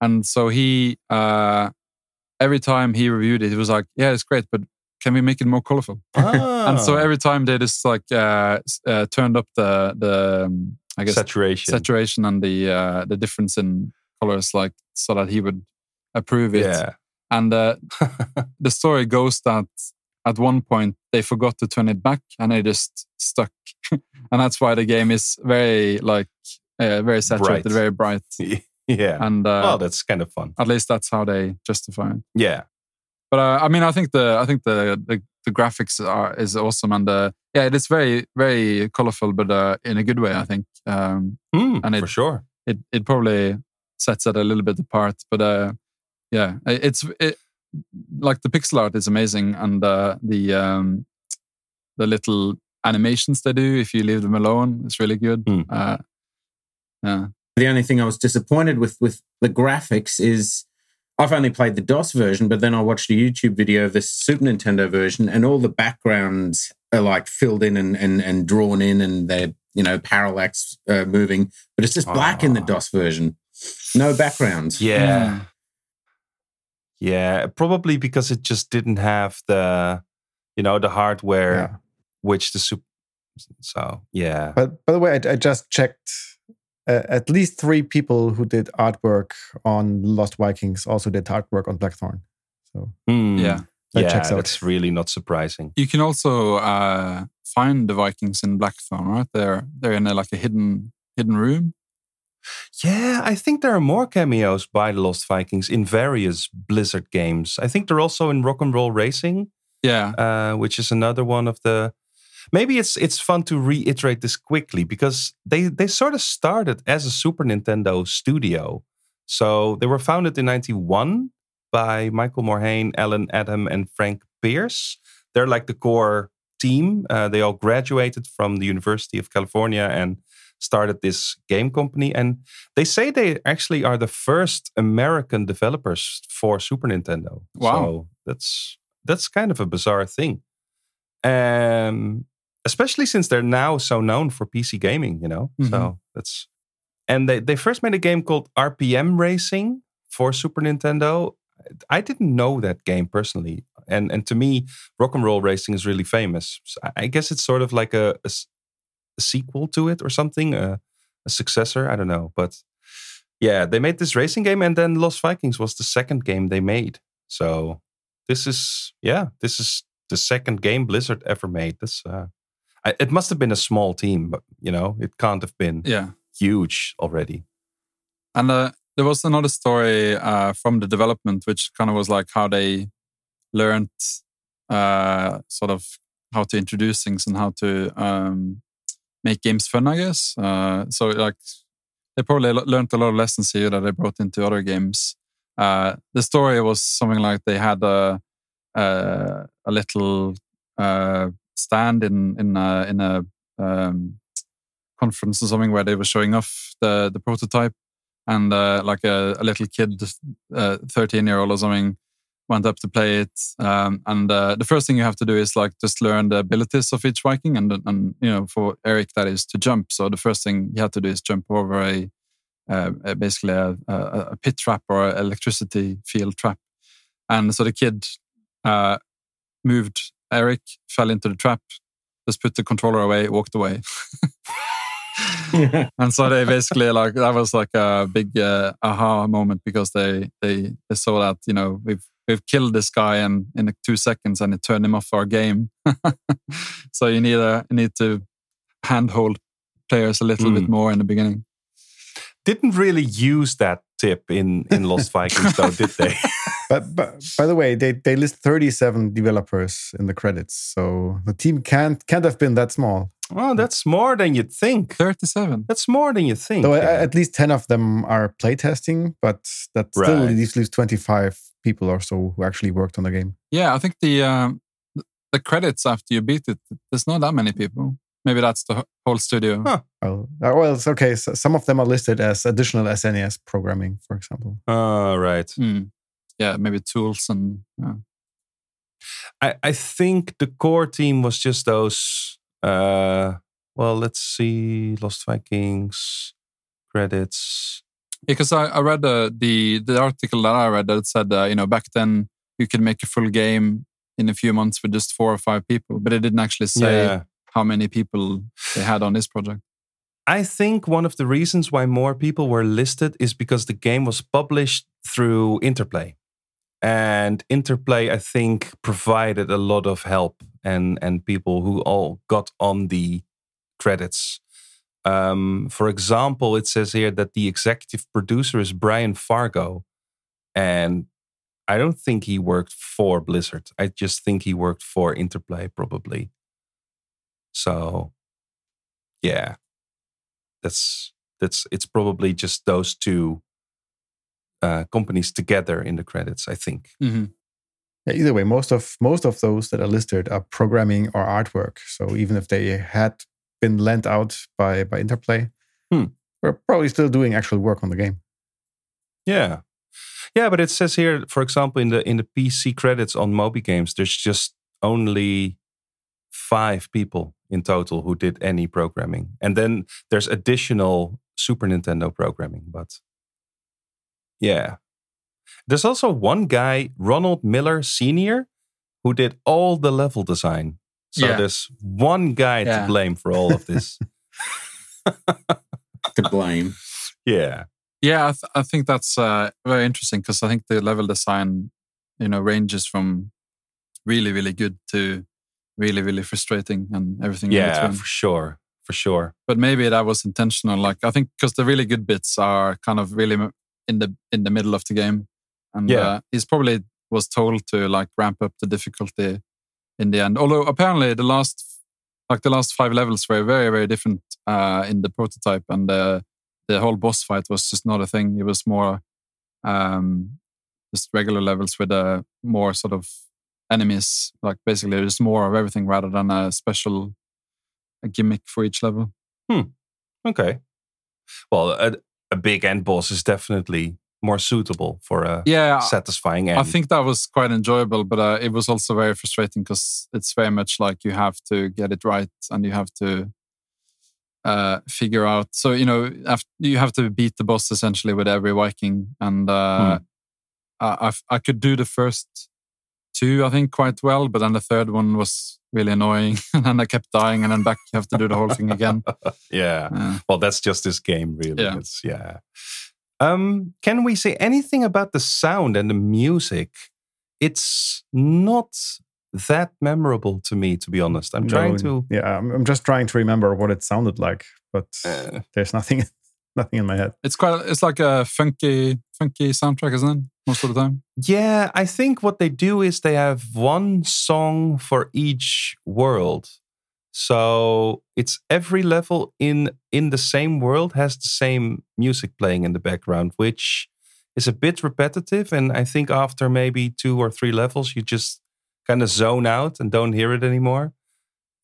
and so he uh, every time he reviewed it, he was like, "Yeah, it's great, but can we make it more colorful?" And so Ah, every time they just like uh, uh, turned up the the um, I guess saturation. saturation and the uh, the difference in colors, like so that he would approve it. Yeah. And uh, the story goes that at one point they forgot to turn it back and it just stuck. and that's why the game is very like uh, very saturated, Bright. very bright. yeah. And uh, well, that's kind of fun. at least that's how they justify it. Yeah. But uh, I mean, I think the I think the the, the graphics are is awesome and uh, yeah, it is very very colorful, but uh, in a good way. I think um, Hmm, And for sure. it it probably sets it a little bit apart. But uh, yeah, it's it, like the pixel art is amazing, and uh, the um, the little animations they do if you leave them alone is really good. Hmm. Uh, yeah, The only thing I was disappointed with with the graphics is I've only played the DOS version, but then I watched a YouTube video of the Super Nintendo version, and all the backgrounds are like filled in and and, and drawn in, and they're you know parallax uh, moving, but it's just black in the Ah. DOS version, no backgrounds. Yeah. Mm. Yeah. Probably because it just didn't have the, you know, the hardware Yeah. which the super. So, yeah. But by the way, I, I just checked. Uh, at least three people who did artwork on Lost Vikings also did artwork on Blackthorne. So Hmm. yeah. that yeah, checks out. that's really not surprising. You can also uh, find the Vikings in Blackthorne, right? They're they're in a, like a hidden hidden room. Yeah, I think there are more cameos by the Lost Vikings in various Blizzard games. I think they're also in Rock and Roll Racing, Yeah, uh, which is another one of the. Maybe it's it's fun to reiterate this quickly because they they sort of started as a Super Nintendo studio. So they were founded in '91 by Michael Morhaime, Allen Adham, and Frank Pearce. They're like the core team. Uh, they all graduated from the University of California and started this game company. And they say they actually are the first American developers for Super Nintendo. Wow. So that's that's kind of a bizarre thing. Um, especially since they're now so known for PC gaming, you know. So that's and they, they first made a game called RPM Racing for Super Nintendo. I didn't know that game personally, and and to me, Rock and Roll Racing is really famous. So I- guess it's sort of like a, a a sequel to it or something, a, a successor. I don't know, but yeah, they made this racing game, and then Lost Vikings was the second game they made. So this is yeah, this is the second game Blizzard ever made. This uh, I, it must have been a small team, but you know, it can't have been yeah. huge already. And uh, there was another story uh, from the development, which kind of was like how they learned uh, sort of how to introduce things and how to um, make games fun, I guess. Uh, so, like, they probably learned a lot of lessons here that they brought into other games. Uh, the story was something like they had a a, a little uh, stand in in a, in a um, conference or something where they were showing off the the prototype and uh, like a, a little kid, uh, 13 year old or something, went up to play it. Um, and uh, the first thing you have to do is like just learn the abilities of each Viking. And, and, you know, for Erik, that is to jump. So the first thing you have to do is jump over a, uh, a- basically a, a, a pit trap or an electricity field trap. And so the kid uh, moved Erik, fell into the trap, just put the controller away, walked away. and so they basically like that was like a big uh, aha moment because they they they saw that you know we've we've killed this guy in in like two seconds and it turned him off our game. so you need a you need to handhold players a little bit Mm. more in the beginning. Didn't really use that tip in in Lost Vikings though, did they? But, but by the way, they, they list 37 developers in the credits, so the team can't can't have been that small. oh, that's more than you'd think. Thirty-seven. That's more than you think. Though yeah. at least 10 of them are playtesting, but that still Right. leaves, leaves 25 people or so who actually worked on the game. Yeah, I think the um, the credits after you beat it, there's not that many people. Maybe that's the whole studio. Huh. Well, uh, well, it's okay. So some of them are listed as additional SNES programming, for example. Oh, right. Hmm. Yeah, maybe tools and yeah. I, I think the core team was just those. Uh, well, let's see. Lost Vikings credits. Because I, I read uh, the the article that I read that said uh, you know back then you could make a full game in a few months with just four or five people, but it didn't actually say Yeah. how many people they had on this project. I think one of the reasons why more people were listed is because the game was published through Interplay. And Interplay, I think, provided a lot of help and, and people who all got on the credits. Um, for example, it says here that the executive producer is Brian Fargo. And I don't think he worked for Blizzard. I just think he worked for Interplay, probably. So, yeah that's that's it's probably just those two uh, companies together in the credits. I think. hmm Yeah, either way, most of most of those that are listed are programming or artwork. So even if they had been lent out by by Interplay, Hmm. we're probably still doing actual work on the game. Yeah, yeah, but it says here, for example, in the in the PC credits on Moby Games, there's just only five people in total who did any programming, and then there's additional Super Nintendo programming. But yeah, there's also one guy, Ronald Millar Senior, who did all the level design. So Yeah. there's one guy Yeah. to blame for all of this. to blame. yeah. Yeah, I, th- I think that's uh, very interesting because I think the level design, you know, ranges from really really good to really really frustrating and everything Yeah, between. for sure. For sure. But maybe that was intentional. Like I think because the really good bits are kind of really in the in the middle of the game, and Yeah. uh, he's probably was told to like ramp up the difficulty in the end. Although apparently the last like the last five levels were very very different uh, in the prototype, and the the whole boss fight was just not a thing. It was more um, just regular levels with uh, more sort of enemies, like basically just more of everything rather than a special a gimmick for each level. Hmm. Okay. Well, a, a big end boss is definitely more suitable for a Yeah, satisfying end. I think that was quite enjoyable, but uh, it was also very frustrating because it's very much like you have to get it right and you have to uh, figure out. So you know, after, you have to beat the boss essentially with every Viking, and uh, I, I I could do the first two, I think, quite well, but then the third one was really annoying, and then I kept dying, and then back you have to do the whole thing again. yeah. Uh, Well, that's just this game, really. Yeah. It's, yeah. Um, can we say anything about the sound and the music? It's not that memorable to me, to be honest. I'm trying No, to. Yeah, I'm, I'm just trying to remember what it sounded like, but Uh, there's nothing, nothing in my head. it's quite. It's like a funky, funky soundtrack, isn't it? Most of the time. Yeah, I think what they do is they have one song for each world. So it's every level in in the same world has the same music playing in the background, which is a bit repetitive. And I think after maybe two or three levels, you just kind of zone out and don't hear it anymore.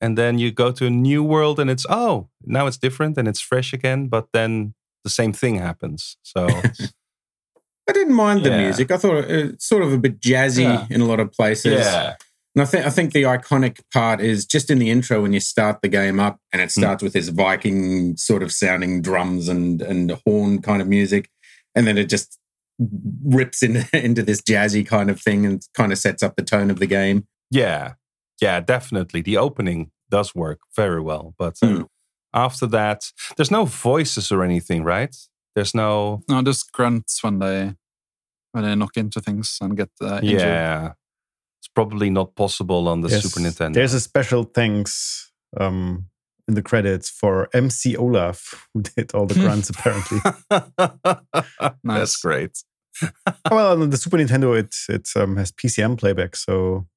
And then you go to a new world and it's oh, now it's different and it's fresh again, but then the same thing happens. So I didn't mind the Yeah. music. I thought it was sort of a bit jazzy Yeah. in a lot of places. yeah. And I think I think the iconic part is just in the intro when you start the game up, and it Hmm. starts with this Viking sort of sounding drums and and horn kind of music, and then it just rips in, into this jazzy kind of thing and kind of sets up the tone of the game. Yeah, yeah, definitely. The opening does work very well, but uh, Mm. after that, there's no voices or anything, right? There's no. No, just grunts when they when they knock into things and get uh, injured. Yeah, it's probably not possible on the Yes, Super Nintendo. There's a special thanks um, in the credits for MC Olaf, who did all the grunts apparently. That's great. well, on the Super Nintendo, it it um, has PCM playback, so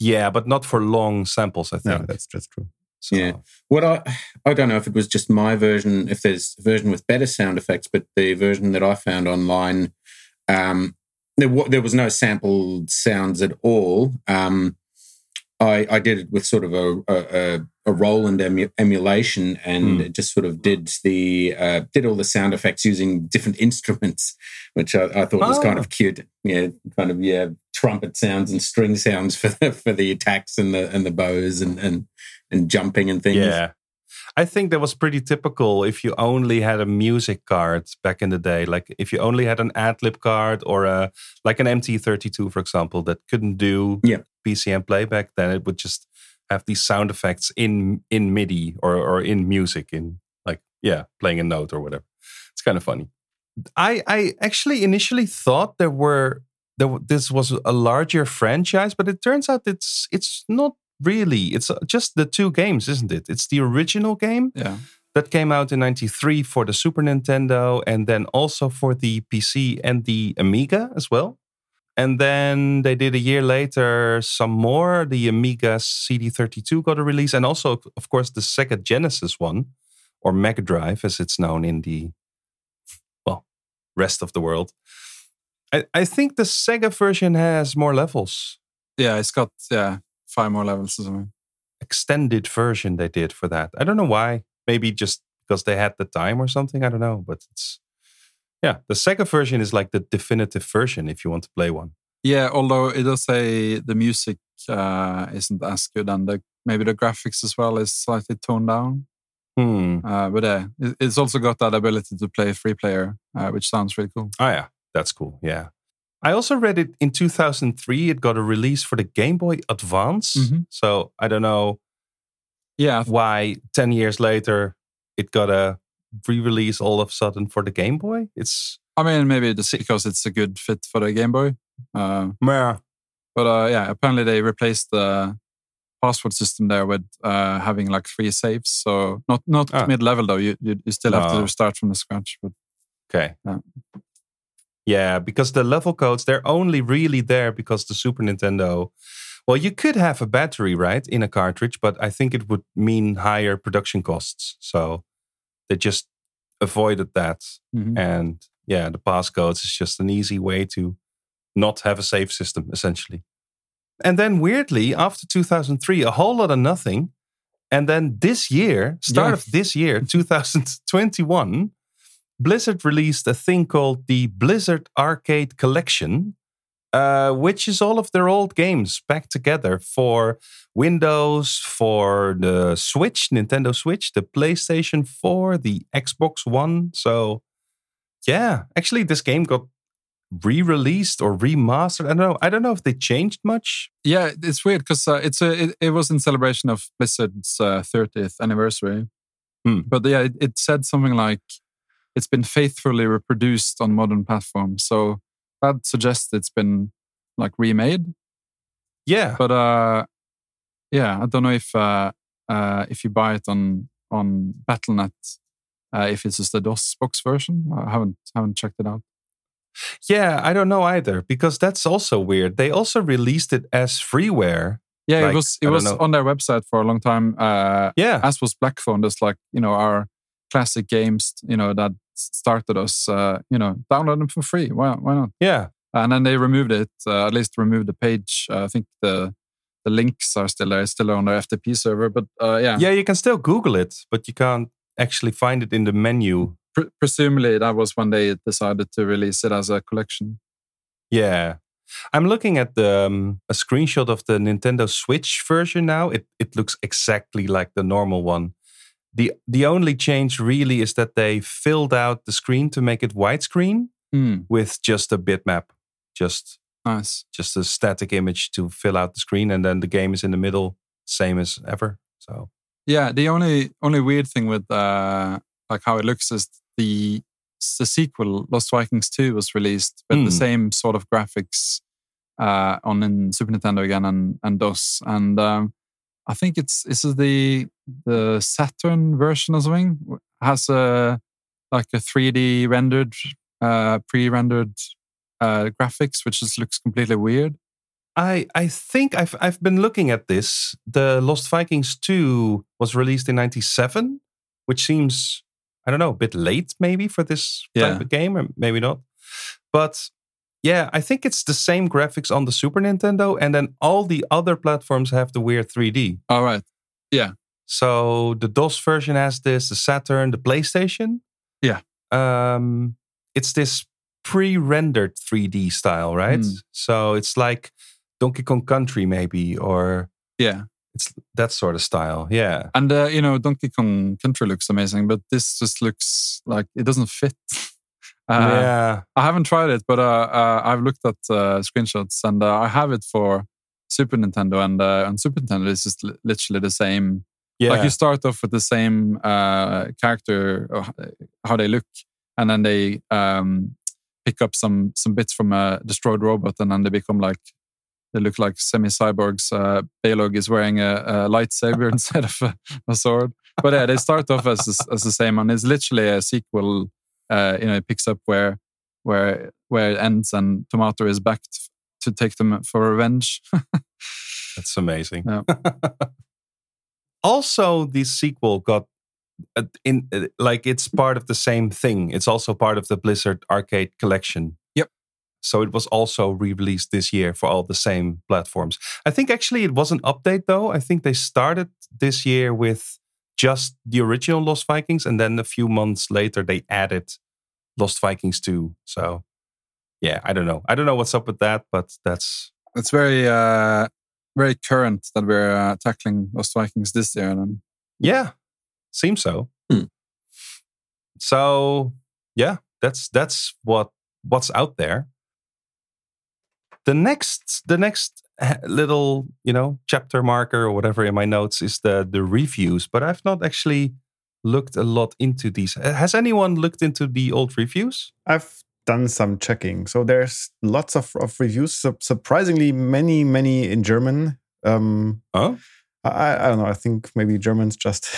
Yeah, but not for long samples. I think no, think. that's that's true. So, Yeah. What I I don't know if it was just my version, if there's a version with better sound effects, but the version that I found online, um, there wa- there was no sampled sounds at all. Um, I I did it with sort of a a, a, Roland emu- emulation, and it just sort of did the uh, did all the sound effects using different instruments, which I, I thought was kind Oh. of cute. Yeah, kind of yeah, trumpet sounds and string sounds for the, for the attacks and the and the bows and and and jumping and things. Yeah. I think that was pretty typical if you only had a music card back in the day. Like if you only had an AdLib card or a like an MT32, for example, that couldn't do Yeah. PCM playback, then it would just have these sound effects in in MIDI or or in music in like yeah, playing a note or whatever. It's kind of funny. I I actually initially thought there were there, this was a larger franchise, but it turns out it's it's not really. It's uh, just the two games, isn't it? It's the original game Yeah. that came out in 93 for the Super Nintendo and then also for the PC and the Amiga as well. And then they did a year later some more. The Amiga CD32 got a release, and also, of course, the Sega Genesis one, or Mega Drive as it's known in the well rest of the world. I, I think the Sega version has more levels. Yeah, it's got yeah five more levels or something. Extended version they did for that. I don't know why. Maybe just because they had the time or something. I don't know. But it's yeah, the Sega version is like the definitive version if you want to play one. Yeah, although it does say the music uh, isn't as good, and the, maybe the graphics as well is slightly toned down. Hmm. Uh, but yeah, it- it's also got that ability to play free player, uh, which sounds really cool. Oh yeah, that's cool. Yeah. I also read it in 2003. It got a release for the Game Boy Advance. Mhm. So I don't know Yeah, why 10 years later it got a re-release all of a sudden for the Game Boy. It's I mean maybe just because it's a good fit for the Game Boy. Uh, meh. but uh, yeah, apparently they replaced the password system there with uh, having like three saves. So not not Ah. mid level though. You, you you still have No. to start from the scratch. But Okay. Yeah. Yeah, because the level codes, they're only really there because the Super Nintendo. Well, you could have a battery, right, in a cartridge, but I think it would mean higher production costs. So they just avoided that. Mhm. And yeah, the passcodes is just an easy way to not have a save system, essentially. And then weirdly, after 2003, a whole lot of nothing. And then this year, start Yeah. of this year, 2021, Blizzard released a thing called the Blizzard Arcade Collection, uh, which is all of their old games back together for Windows, for the Switch, Nintendo Switch, the PlayStation 4, the Xbox One. So, yeah, actually, this game got re-released or remastered. I don't know. I don't know if they changed much. yeah, it's weird because uh, it's a it, it was in celebration of Blizzard's uh, 30th anniversary. Hmm. But yeah, it, it said something like it's been faithfully reproduced on modern platforms. So that suggests it's been like remade. Yeah, But uh, yeah, I don't know if uh, uh, if you buy it on on BattleNet, uh, if it's just the DOS box version. I haven't haven't checked it out. yeah. I don't know either because that's also weird. They also released it as freeware. Yeah, Like, it was it was know. on their website for a long time. Uh, Yeah, as was Blackthorne. Just like you know our classic games, you know that started us. Uh, you know, download them for free. Why why not? yeah. And then they removed it. Uh, at least removed the page. Uh, I think the the links are still there, still on their FTP server. But uh, yeah, Yeah, you can still Google it, but you can't actually find it in the menu. pre- presumably that was when they decided to release it as a collection. Yeah. I'm looking at the um, a screenshot of the Nintendo Switch version now. It it looks exactly like the normal one. The the only change really is that they filled out the screen to make it widescreen Hmm, with just a bitmap. Just nice. just a static image to fill out the screen and then the game is in the middle, same as ever. So Yeah, the only only weird thing with uh, like how it looks is the the sequel Lost Vikings Two was released with the Hmm. same sort of graphics uh, on in Super Nintendo again and and DOS, and um, I think it's this is the the Saturn version or something has a like a 3D rendered uh, pre-rendered uh, graphics, which just looks completely weird. I I think I've I've been looking at this. The Lost Vikings 2 was released in 97, which seems I don't know, a bit late maybe for this Yeah. type of game, or maybe not. But yeah, I think it's the same graphics on the Super Nintendo, and then all the other platforms have the weird 3D. All right, Yeah. So the DOS version has this, the Saturn, the PlayStation. Yeah. Um, it's this pre-rendered 3D style, right? Hmm. So it's like Donkey Kong Country, maybe, or Yeah. it's that sort of style. Yeah. And uh, you know, Donkey Kong Country looks amazing, but this just looks like it doesn't fit. Uh, yeah. I haven't tried it, but uh, uh, I've looked at uh, screenshots, and uh, I have it for Super Nintendo. And uh, on Super Nintendo, it's just li- literally the same. Yeah. Like you start off with the same uh, character, how they look, and then they um, pick up some some bits from a destroyed robot, and then they become like they look like semi cyborgs. Uh, Baleog is wearing a, a lightsaber instead of a, a sword. But yeah, they start off as as the same, and it's literally a sequel. Uh, you know, it picks up where where where it ends, and Tomator is back t- to take them for revenge. That's amazing. Yeah. also, the sequel got uh, in uh, like it's part of the same thing. It's also part of the Blizzard Arcade collection. Yep. So it was also re-released this year for all the same platforms. I think actually it was an update though. I think they started this year with just the original Lost Vikings, and then a few months later they added Lost Vikings 2. So yeah, I don't know. I don't know what's up with that, but that's it's very uh, very current that we're uh, tackling Lost Vikings this year. And Yeah, seems so. Hmm. So yeah, that's that's what what's out there. The next the next little you know chapter marker or whatever in my notes is the the reviews, but I've not actually looked a lot into these. Uh, Has anyone looked into the old reviews? I've done some checking. So there's lots of, of reviews, Sup- surprisingly many, many in German. Um, Oh, I, I don't know. I think maybe Germans just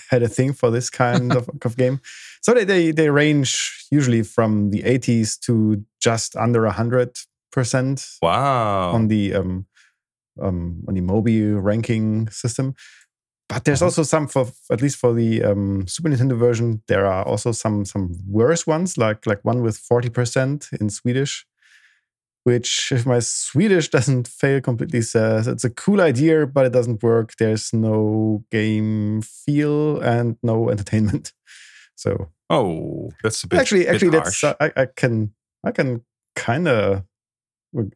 had a thing for this kind of, of game. So they, they they range usually from the 80s to just under 100% wow! on the um, um, on the Moby ranking system. But there's Uh-huh. also some for at least for the um, Super Nintendo version. There are also some some worse ones, like like one with 40% in Swedish. Which, if my Swedish doesn't fail completely, says it's a cool idea, but it doesn't work. There's no game feel and no entertainment. So oh, that's a bit actually, bit actually, that's harsh. uh, I, I can I can kind of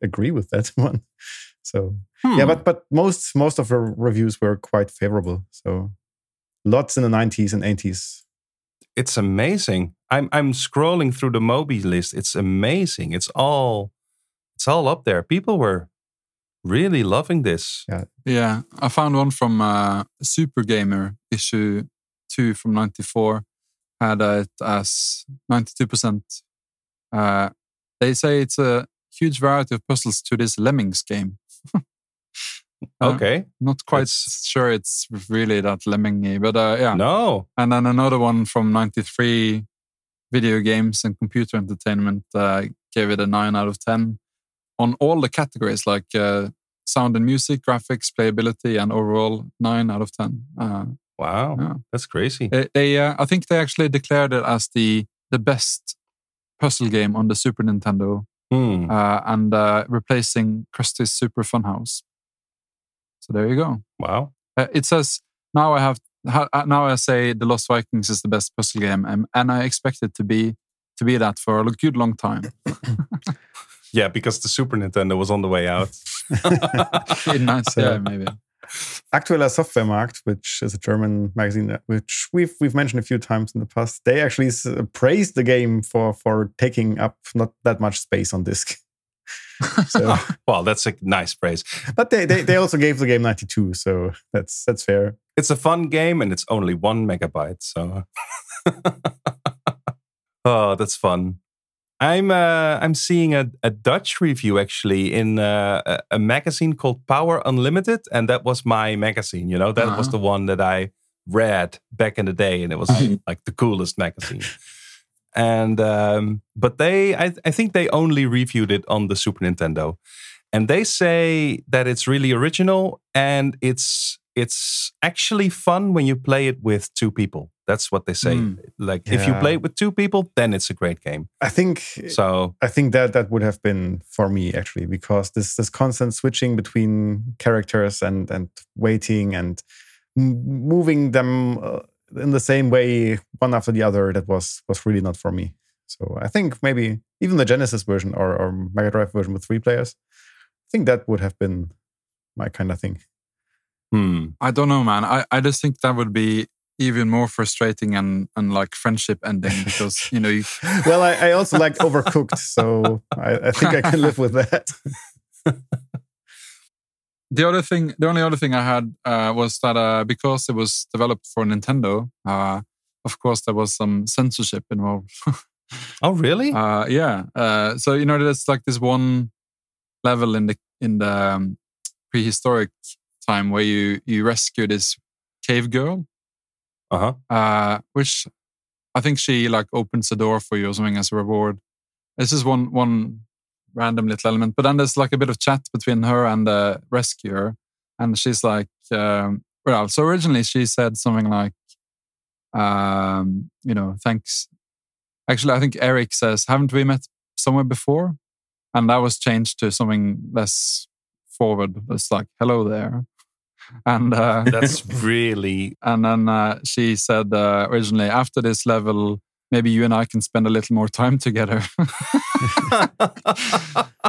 agree with that one. So yeah, Hmm. but but most most of the reviews were quite favorable. So lots in the 90s and 80s. it's amazing. I'm I'm scrolling through the Moby list. It's amazing. It's all it's all up there. People were really loving this. Yeah. Yeah, I found one from uh, Super Gamer issue two from '94 had it as 92%. Uh, they say it's a huge variety of puzzles to this Lemmings game. Uh, Okay. Not quite That's- sure it's really that lemmingy, but uh, yeah. No. And then another one from 93 video games and computer entertainment uh, gave it a 9 out of 10 on all the categories like uh, sound and music, graphics, playability, and overall 9 out of 10. Uh, Wow. Yeah. That's crazy. they, they uh, I think they actually declared it as the, the best puzzle game on the Super Nintendo Hmm. uh, and uh, replacing Krusty's Super Fun House. So there you go. Wow. Uh, it says now I have uh, now I say the Lost Vikings is the best puzzle game, and, and I expect it to be to be that for a good long time. Yeah, because the Super Nintendo was on the way out. In nice, yeah, maybe. Aktueller Softwaremarkt, which is a German magazine which we've we've mentioned a few times in the past, they actually praised the game for for taking up not that much space on disk. So, well, that's a nice praise. but they, they they also gave the game 92, so that's that's fair. It's a fun game and it's only one megabyte. So, oh, that's fun. I'm uh, I'm seeing a, a Dutch review actually in uh, a, a magazine called Power Unlimited, and that was my magazine. You know, that was Uh-huh. the one that I read back in the day, and it was like the coolest magazine. And um, but they, I, I think they only reviewed it on the Super Nintendo, and they say that it's really original and it's it's actually fun when you play it with two people. That's what they say. Mm. Like if you play it with two people, then it's a great game. I think So I think that that would have been for me actually because this this constant switching between characters and and waiting and m- moving them uh, in the same way one after the other that was was really not for me. So I think maybe even the Genesis version or, or Mega Drive version with three players, I think that would have been my kind of thing. Hmm. I don't know, man. I, I just think that would be even more frustrating and, and like friendship ending because, you know, you, Well, I, I also like Overcooked, so I, I think I can live with that. the other thing, the only other thing I had uh, was that uh, because it was developed for Nintendo, uh, of course, there was some censorship involved. Oh, really? Uh, yeah. Uh, so you know, there's like this one level in the in the um, prehistoric time where you you rescue this cave girl, Uh-huh. uh, which I think she like opens the door for you or something as a reward. This is one one random little element, but then there's like a bit of chat between her and the rescuer, and she's like, um, well, so originally she said something like, um, you know, thanks. Actually, I think Erik says, haven't we met somewhere before? And that was changed to something less forward. It's like, hello there. And uh, That's really and then uh, she said uh, originally, after this level, maybe you and I can spend a little more time together.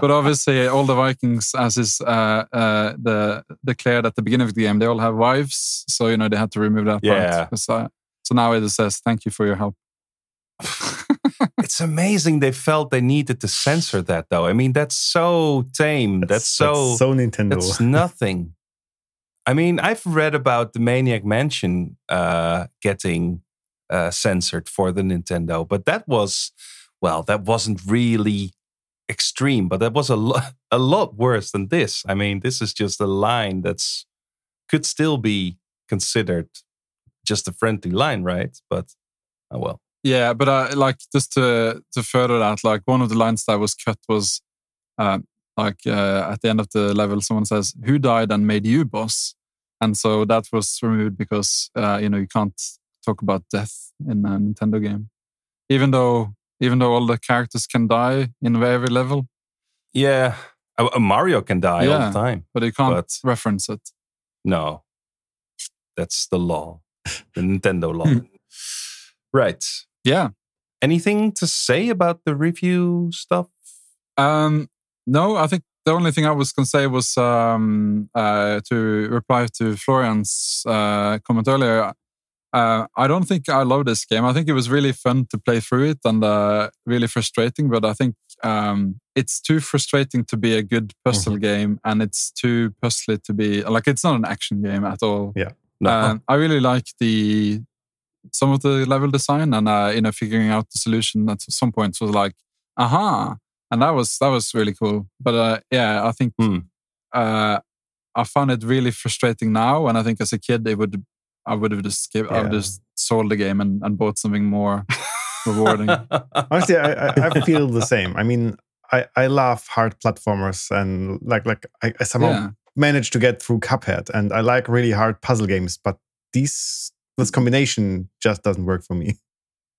but obviously, all the Vikings, as is uh, uh, the declared at the beginning of the game, they all have wives, so you know they had to remove that Yeah. part. So, so now it just says, "Thank you for your help." it's amazing they felt they needed to censor that though. I mean, that's so tame. That's, so so Nintendo. That's nothing. I mean, I've read about the Maniac Mansion uh, getting uh, censored for the Nintendo, but that was, well, that wasn't really extreme, but that was a lot, a lot worse than this. I mean, this is just a line that's could still be considered just a friendly line, right? But oh well. Yeah, but uh, like just to to further that, like one of the lines that was cut was, uh, like uh, at the end of the level, someone says, "Who died and made you boss?" And so that was removed because uh, you know you can't talk about death in a Nintendo game, even though even though all the characters can die in every level, Yeah, uh, uh, Mario can die all Yeah. the time. but you can't But- reference it. No, that's the law, the Nintendo law. right. Yeah. Anything to say about the review stuff? Um, no, I think the only thing I was going to say was um, uh, to reply to Florian's uh, comment earlier. Uh, I don't think I love this game. I think it was really fun to play through it and uh, really frustrating, but I think um, it's too frustrating to be a good puzzle game and it's too puzzly to be like it's not an action game at all. No. Um, I really like the some of the level design and uh, you know figuring out the solution at some points was like, aha, and that was that was really cool. But uh, yeah, I think Hmm. uh, I found it really frustrating now, and I think as a kid, it would I would have just give, I would Yeah. just sold the game and, and bought something more rewarding. Honestly, I, I, I feel the same. I mean, I, I love hard platformers and like like I, I somehow yeah, managed to get through Cuphead, and I like really hard puzzle games, but these this combination just doesn't work for me.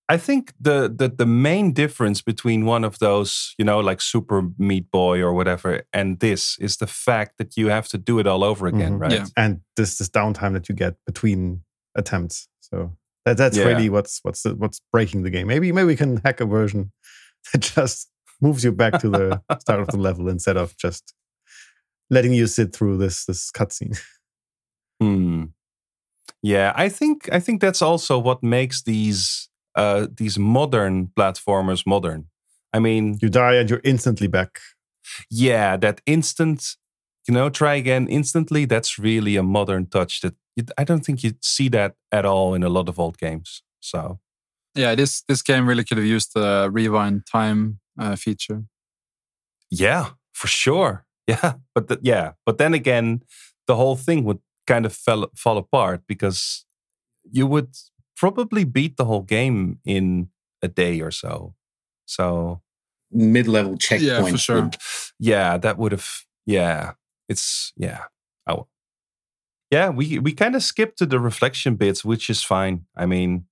I think the, the the main difference between one of those, you know, like Super Meat Boy or whatever, and this is the fact that you have to do it all over again, Mhm. right? Yeah. And this this downtime that you get between attempts. So that that's Yeah. really what's what's the, what's breaking the game. Maybe maybe we can hack a version that just moves you back to the start of the level instead of just letting you sit through this this cutscene. Hmm. Yeah, I think I think that's also what makes these uh these modern platformers modern. I mean, You die and you're instantly back. yeah, that instant, you know, try again instantly. That's really a modern touch that you, I don't think you'd see that at all in a lot of old games. So yeah. This this game really could have used the rewind time uh, feature. yeah, for sure. Yeah, but the, yeah, but then again, the whole thing would kind of fell fall apart because you would probably beat the whole game in a day or so. So Mid level checkpoint. Yeah, for sure. yeah, that would have. Yeah, it's yeah. Oh, yeah. We we kind of skipped to the reflection bits, which is fine. I mean,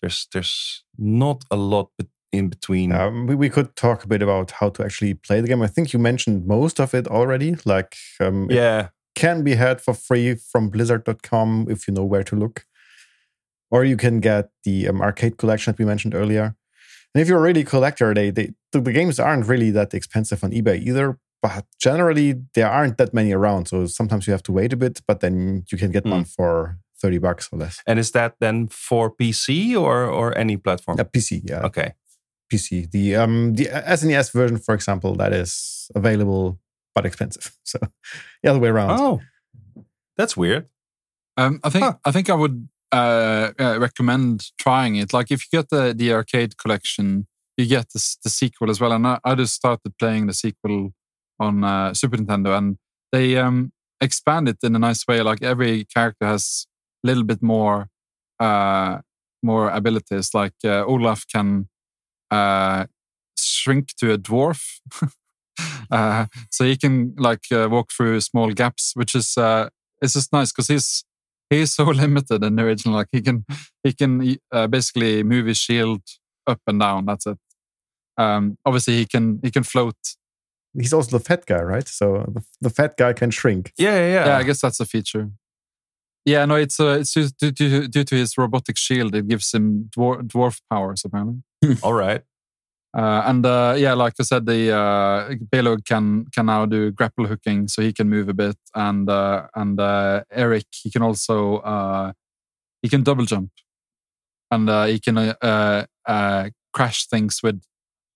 there's there's not a lot in between. Um, we, we could talk a bit about how to actually play the game. I think you mentioned most of it already. Like, um, yeah, can be had for free from Blizzard.com if you know where to look. Or you can get the um, arcade collection that we mentioned earlier. And if you're a really collector, they, they the, the games aren't really that expensive on eBay either. But generally, there aren't that many around. So sometimes you have to wait a bit, but then you can get Hmm. one for 30 bucks or less. And is that then for PC or or any platform? A PC, yeah. Okay. PC. The um the SNES version, for example, that is available but expensive. So the other way around. Oh, that's weird. Um, I think Huh. I think I would uh, uh, recommend trying it. Like if you get the the arcade collection, you get the, the sequel as well. And I, I just started playing the sequel on uh, Super Nintendo, and they um, expand it in a nice way. Like every character has a little bit more uh, more abilities. Like uh, Olaf can uh, shrink to a dwarf. Uh, so he can like uh, walk through small gaps, which is uh, it's just nice because he's he's so limited in the original. Like he can he can uh, basically move his shield up and down. That's it. Um, obviously, he can he can float. He's also the fat guy, right? So the, the fat guy can shrink. Yeah, yeah, yeah. Yeah, I guess that's a feature. Yeah, no, it's uh, it's just due to, due to his robotic shield. It gives him dwarf, dwarf powers apparently. All right. Uh, and uh, yeah, like I said, the uh, Baleog can can now do grapple hooking, so he can move a bit, and uh, and uh, Erik he can also uh, he can double jump, and uh, he can uh, uh, uh, crash things with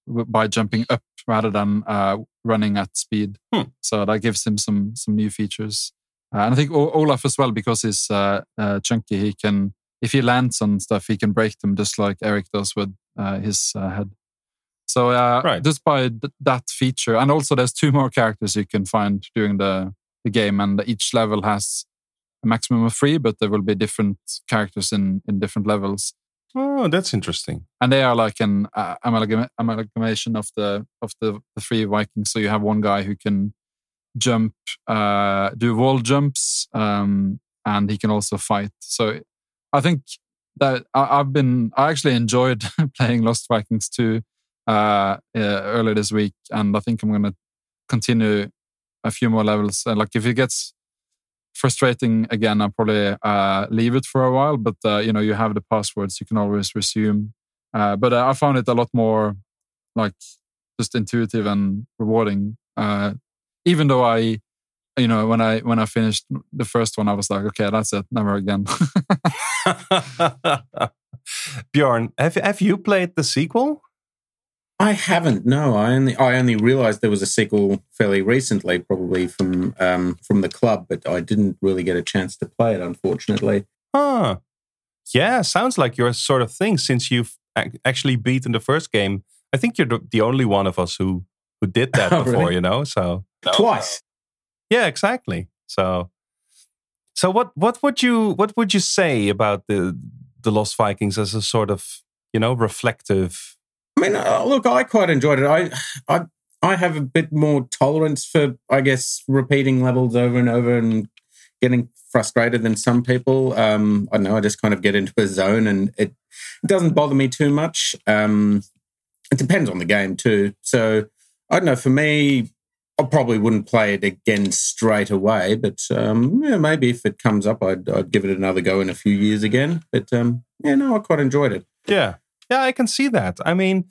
by jumping up rather than uh, running at speed. Hmm. So that gives him some some new features. Uh, and I think o- Olaf as well because he's chunky. He can if he lands on stuff, he can break them just like Erik does with uh, his uh, head. So uh, Right. just by th- that feature, and also there's two more characters you can find during the, the game, and each level has a maximum of three, but there will be different characters in in different levels, Oh, that's interesting. and they are like an uh, amalgam- amalgamation of the of the, the three Vikings. So you have one guy who can jump, uh, do wall jumps, um, and he can also fight. So I think that I, I've been I actually enjoyed playing Lost Vikings 2 uh, uh, earlier this week, and I think I'm going to continue a few more levels. And like if it gets frustrating again, I'll probably uh, leave it for a while. But uh, you know, you have the passwords, you can always resume. Uh, but uh, I found it a lot more like just intuitive and rewarding. Uh, even though I, you know, when I when I finished the first one, I was like, okay, that's it, never again. Bjorn, have have you played the sequel? I haven't. No, I only I only realized there was a sequel fairly recently, probably from um, from the club, but I didn't really get a chance to play it, unfortunately. Huh. Yeah, sounds like your sort of thing. Since you've ac- actually beaten the first game, I think you're the, only one of us who who did that Oh, before. really? You know, so Twice. yeah, exactly. So, so what what would you what would you say about the the Lost Vikings as a sort of you know reflective? I mean, uh, look, I quite enjoyed it. I, I, I have a bit more tolerance for, I guess, repeating levels over and over and getting frustrated than some people. Um, I don't know. I just kind of get into a zone, and it doesn't bother me too much. Um, it depends on the game too. So I don't know. For me, I probably wouldn't play it again straight away, but um, yeah, maybe if it comes up, I'd, I'd give it another go in a few years again. But um, yeah, no, I quite enjoyed it. Yeah, yeah, I can see that. I mean,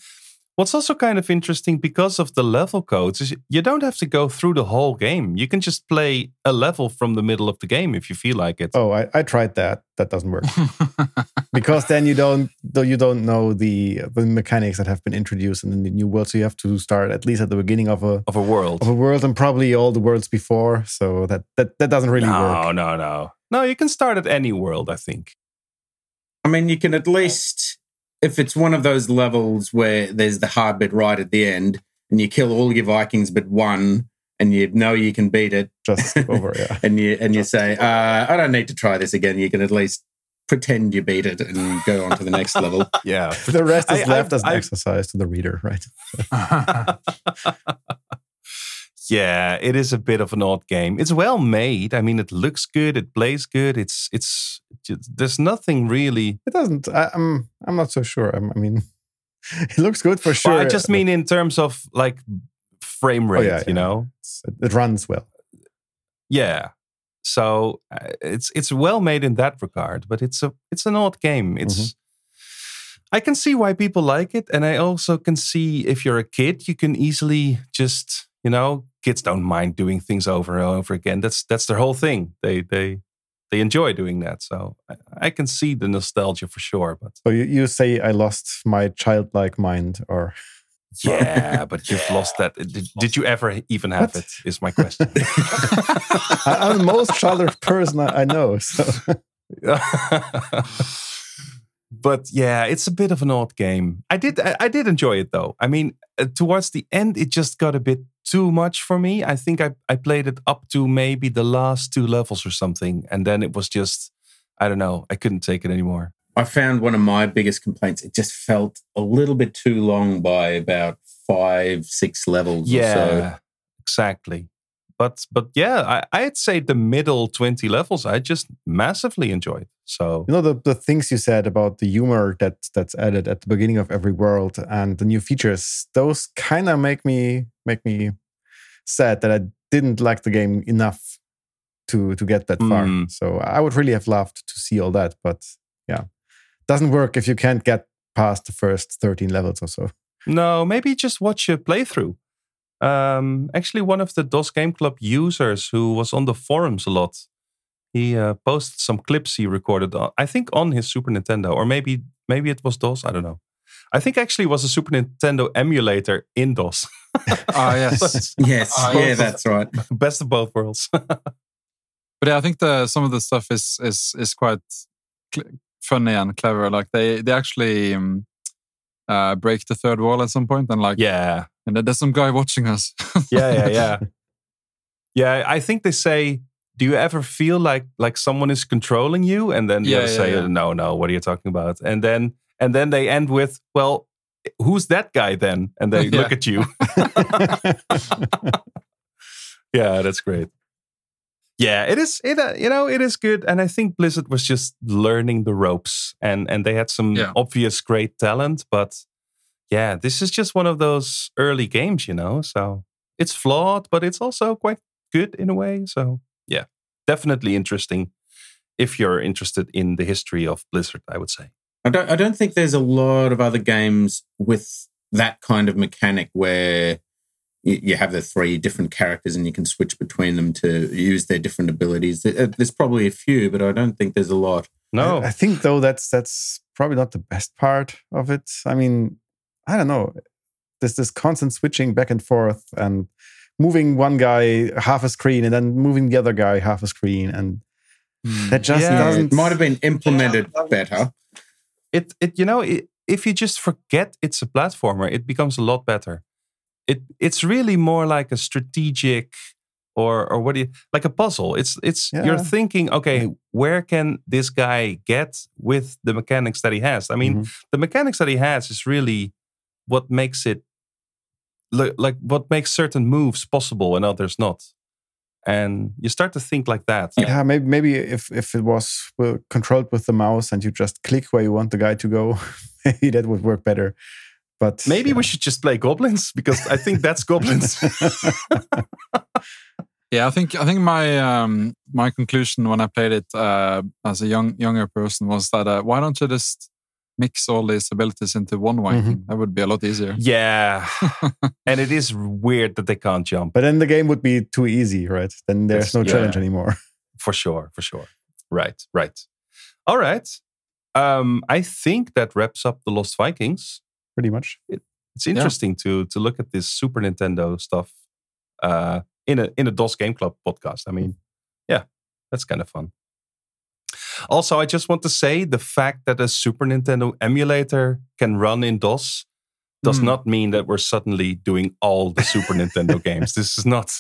what's also kind of interesting because of the level codes is you don't have to go through the whole game. You can just play a level from the middle of the game if you feel like it. Oh, I, I tried that. That doesn't work because then you don't you don't know the the mechanics that have been introduced in the new world. So you have to start at least at the beginning of a Of a world. of a world and probably all the worlds before. So that that, that doesn't really no, work. No, no, no. No, you can start at any world, I think. I mean, you can at least, if it's one of those levels where there's the hard bit right at the end, and you kill all your Vikings but one, and you know you can beat it, Just over, yeah. and you and you say, uh, "I don't need to try this again." You can at least pretend you beat it and go on to the next level. Yeah. The rest is I- left I- as an I- exercise to the reader, right? yeah, it is a bit of an odd game. It's well made. I mean, it looks good. It plays good. It's it's there's nothing really. It doesn't. I, I'm I'm not so sure. I'm, I mean, it looks good for sure. Well, I just mean in terms of like frame Oh, rate. yeah, you yeah. know. It's- it runs well. Yeah. So uh, it's it's well made in that regard, but it's a it's an odd game. It's Mm-hmm. I can see why people like it, and I also can see if you're a kid, you can easily just you know kids don't mind doing things over and over again. That's that's their whole thing. They they they enjoy doing that. So I, I can see the nostalgia for sure. But So you, you say I lost my childlike mind, or yeah, but you've lost that. Did, did you ever even have What? it? Is my question. I, I'm the most childish person I, I know. So but yeah, it's a bit of an odd game. I did I, I did enjoy it though. I mean, uh, towards the end, it just got a bit too much for me. I think I I played it up to maybe the last two levels or something, and then it was just I don't know. I couldn't take it anymore. I found one of my biggest complaints. It just felt a little bit too long by about five, six levels. Or so. Yeah, exactly. But but yeah, I, I'd say the middle twenty levels I just massively enjoyed. So you know the, the things you said about the humor that that's added at the beginning of every world and the new features. Those kind of make me make me sad that I didn't like the game enough to to get that far. Mm. So I would really have loved to see all that, but yeah, doesn't work if you can't get past the first thirteen levels or so. No, maybe just watch a playthrough. Um, actually, one of the DOS Game Club users who was on the forums a lot, he uh, posted some clips he recorded. On, I think on his Super Nintendo, or maybe maybe it was DOS. I don't know. I think actually it was a Super Nintendo emulator in DOS. Ah, yes. Yes, Ah, yeah, that's right. Best of both worlds. But yeah, I think the some of the stuff is is is quite cl- funny and clever. Like they they actually um, uh, break the third wall at some point, and like yeah, and there's some guy watching us. yeah, yeah, yeah. Yeah, I think they say, "Do you ever feel like like someone is controlling you?" And then the Yeah, yeah, say, yeah. "No, no, what are you talking about?" And then and then they end with, "Well, who's that guy then?" And they look at you. yeah, that's great. Yeah, it is. It uh, you know it is good, and I think Blizzard was just learning the ropes, and and they had some obvious great talent, but yeah, this is just one of those early games, you know. So it's flawed, but it's also quite good in a way. So yeah, definitely interesting if you're interested in the history of Blizzard. I would say. I don't. I don't think there's a lot of other games with that kind of mechanic where you, you have the three different characters and you can switch between them to use their different abilities. Uh, There's probably a few, but I don't think there's a lot. No, I, I think though that's that's probably not the best part of it. I mean, I don't know. There's this constant switching back and forth and moving one guy half a screen and then moving the other guy half a screen, and Hmm. that just Yeah, doesn't. It might have been implemented better. it it you know it, if you just forget it's a platformer, it becomes a lot better. It it's really more like a strategic or or what do you like a puzzle. It's it's you're thinking, okay, where can this guy get with the mechanics that he has? I mean, Mhm. the mechanics that he has is really what makes it li- like what makes certain moves possible and others not. And you start to think like that. Yeah, maybe maybe if if it was uh, controlled with the mouse and you just click where you want the guy to go, maybe that would work better. But Maybe yeah. we should just play Gobliiins because I think that's Gobliiins. Yeah, I think I think my um, my conclusion when I played it uh, as a young younger person was that uh, why don't you just mix all these abilities into one Viking? That would be a lot easier. yeah. and it is weird that they can't jump. But then the game would be too easy, right? Then there's Yes, no yeah. challenge anymore. For sure, for sure. Right, right. All right. Um, I think that wraps up the Lost Vikings. Pretty much. It's interesting to to look at this Super Nintendo stuff uh, in a in a DOS Game Club podcast. I mean, yeah, that's kind of fun. Also, I just want to say the fact that a Super Nintendo emulator can run in DOS does Hmm. not mean that we're suddenly doing all the Super Nintendo games. This is not.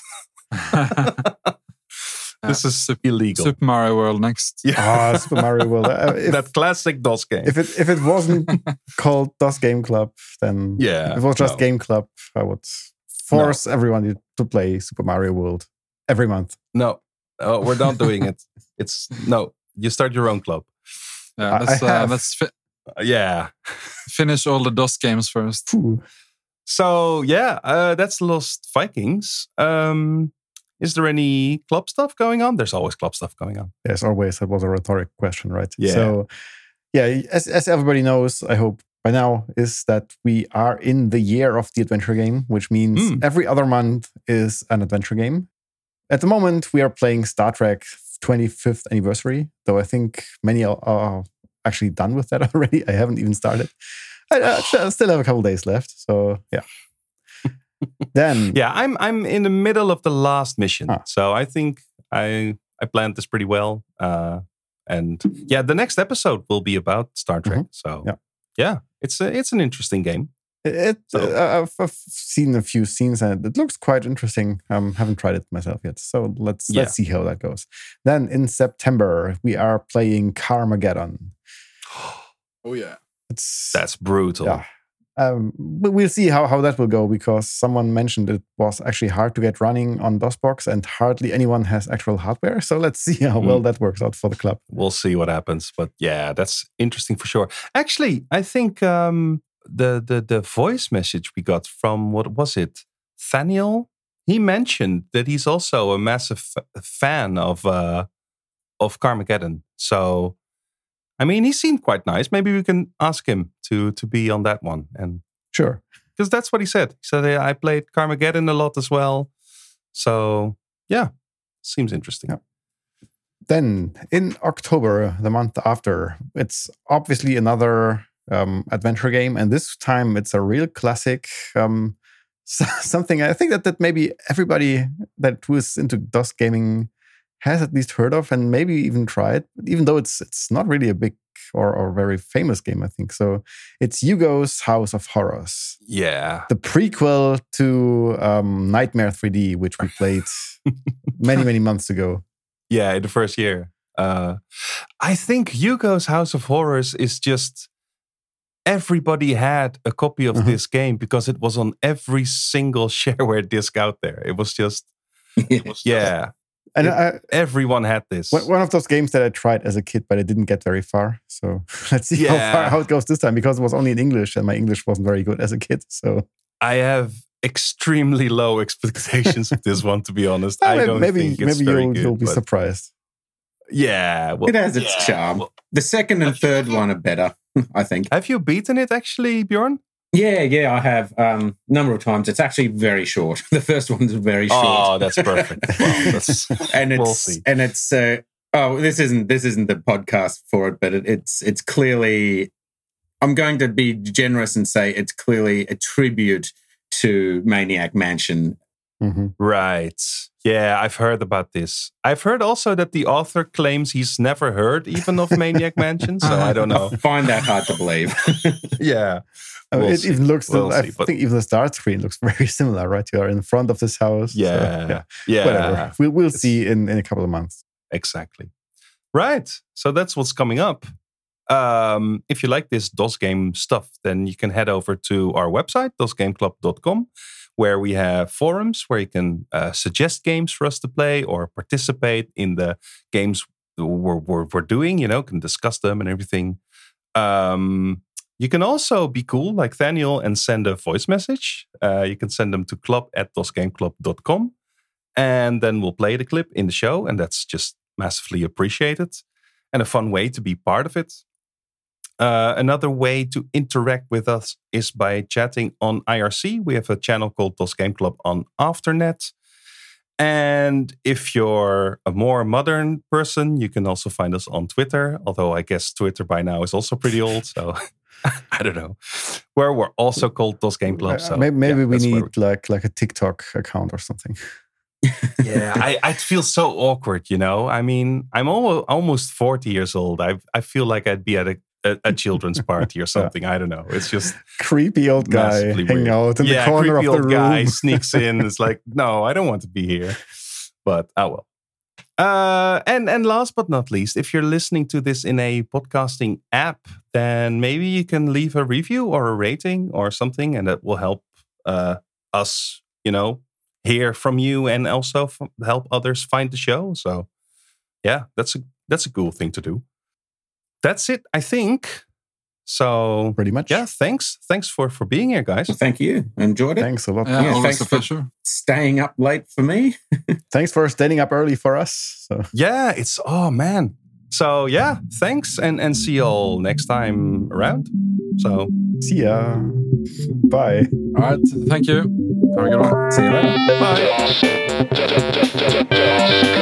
this is illegal. Super Mario World next. yeah, Ah, Super Mario World. Uh, if, that classic DOS game. if it if it wasn't called DOS Game Club, then yeah, if it was just no. Game Club, I would force everyone to play Super Mario World every month. No, no, we're not doing it. It's no. You start your own club. Yeah, let's uh, have. let's fi- Uh, yeah. finish all the DOS games first. Phew. So yeah, uh, that's Lost Vikings. Um, Is there any club stuff going on? There's always club stuff going on. As always, that was a rhetoric question, right? Yeah. So, yeah, as, as everybody knows, I hope by now, is that we are in the year of the adventure game, which means Mm. every other month is an adventure game. At the moment, we are playing Star Trek 25th anniversary, though I think many are, are actually done with that already. I haven't even started. I, I still have a couple days left. So, yeah. then, Yeah, I'm I'm in the middle of the last mission, Ah. so I think I I planned this pretty well. Uh, and yeah, the next episode will be about Star Trek. So Mm-hmm. Yeah. yeah, it's a, it's an interesting game. It, So- uh, I've, I've seen a few scenes and it looks quite interesting. Um, haven't tried it myself yet, so let's Yeah. let's see how that goes. Then in September we are playing Carmageddon. Oh yeah. It's That's brutal. yeah. Um, but we'll see how, how that will go because someone mentioned it was actually hard to get running on DOSBox and hardly anyone has actual hardware. So let's see how well Mm. that works out for the club. We'll see what happens, but yeah, that's interesting for sure. Actually, I think um, the the the voice message we got from what was it, Thaniel? He mentioned that he's also a massive f- fan of uh, of Carmageddon. So, I mean, he seemed quite nice. Maybe we can ask him to to be on that one, and Sure. because that's what he said. He said I played Carmageddon a lot as well. So, yeah, seems interesting. Yeah. Then in October, the month after, it's obviously another um, adventure game, and this time it's a real classic. Um, so- something I think that that maybe everybody that was into DOS gaming has at least heard of, and maybe even tried. Even though it's it's not really a big or, or very famous game, I think. So it's Hugo's House of Horrors, Yeah, the prequel to um, Nitemare 3D, which we played many many months ago. Yeah, in the first year. Uh, I think Hugo's House of Horrors is just everybody had a copy of Mhm. this game because it was on every single shareware disc out there. It was just, yeah, And It- I, everyone had this. One one of those games that I tried as a kid, but I didn't get very far. So let's see how far how it goes this time because it was only in English and my English wasn't very good as a kid. So I have extremely low expectations of this one, to be honest. I maybe don't maybe, think it's maybe very you'll, good. you'll be surprised. Yeah, well, It has its yeah, charm. well, The second and third one are better, I think. have you beaten it actually, Bjorn? Yeah, yeah, I have um number of times. It's actually very short. The first one's very short. Oh, that's perfect. Well, that's, and it's we'll see. and it's uh, oh this isn't this isn't the podcast for it but it, it's it's clearly i'm going to be generous and say it's clearly a tribute to maniac mansion Mhm. Right. Yeah, I've heard about this. I've heard also that the author claims he's never heard even of Maniac Mansion, so I don't know. i find that hard to believe Yeah. I mean, We'll it see. even looks. We'll I see, but- think even the start screen looks very similar, right? You are in front of this house. so, Yeah. Yeah. Whatever. We'll we'll It's- see in, in a couple of months. Exactly. Right. So that's what's coming up. Um, if you like this DOS game stuff, then you can head over to our website, dosgameclub.com, where we have forums where you can uh, suggest games for us to play or participate in the games we're, we're, we're doing, you know, can discuss them and everything. Um, you can also be cool like Daniel and send a voice message. Uh, you can send them to club at dosgameclub.com and then we'll play the clip in the show. And that's just massively appreciated and a fun way to be part of it. Uh, another way to interact with us is by chatting on IRC. We have a channel called DOS Game Club on Afternet. And if you're a more modern person, you can also find us on Twitter. Although I guess Twitter by now is also pretty old. So I don't know. Where we're also called DOS Game Club. So maybe maybe yeah, we need like like a TikTok account or something. yeah, I, I feel so awkward, you know. I mean, I'm almost almost 40 years old. I I feel like I'd be at a, a, a children's party or something. I don't know. It's just Creepy old guy hanging weird. out in yeah, the corner of creepy the old room. guy sneaks in. It's like, no, I don't want to be here. But oh well. Uh, and and last but not least, if you're listening to this in a podcasting app, then maybe you can leave a review or a rating or something, and that will help uh, us, you know, hear from you and also f- help others find the show. So, yeah, that's a that's a cool thing to do. That's it, I think. So Pretty much. yeah, thanks, thanks for for being here, guys. Well, thank you. Enjoyed it. Thanks a lot. Yeah, Yeah, thanks for- pleasure. Staying up late for me. Thanks for staying up early for us. So Yeah, it's oh man. So yeah, thanks, and and see you all next time around. So see ya. Bye. All right. Thank you. Have a good one. See you later. bye.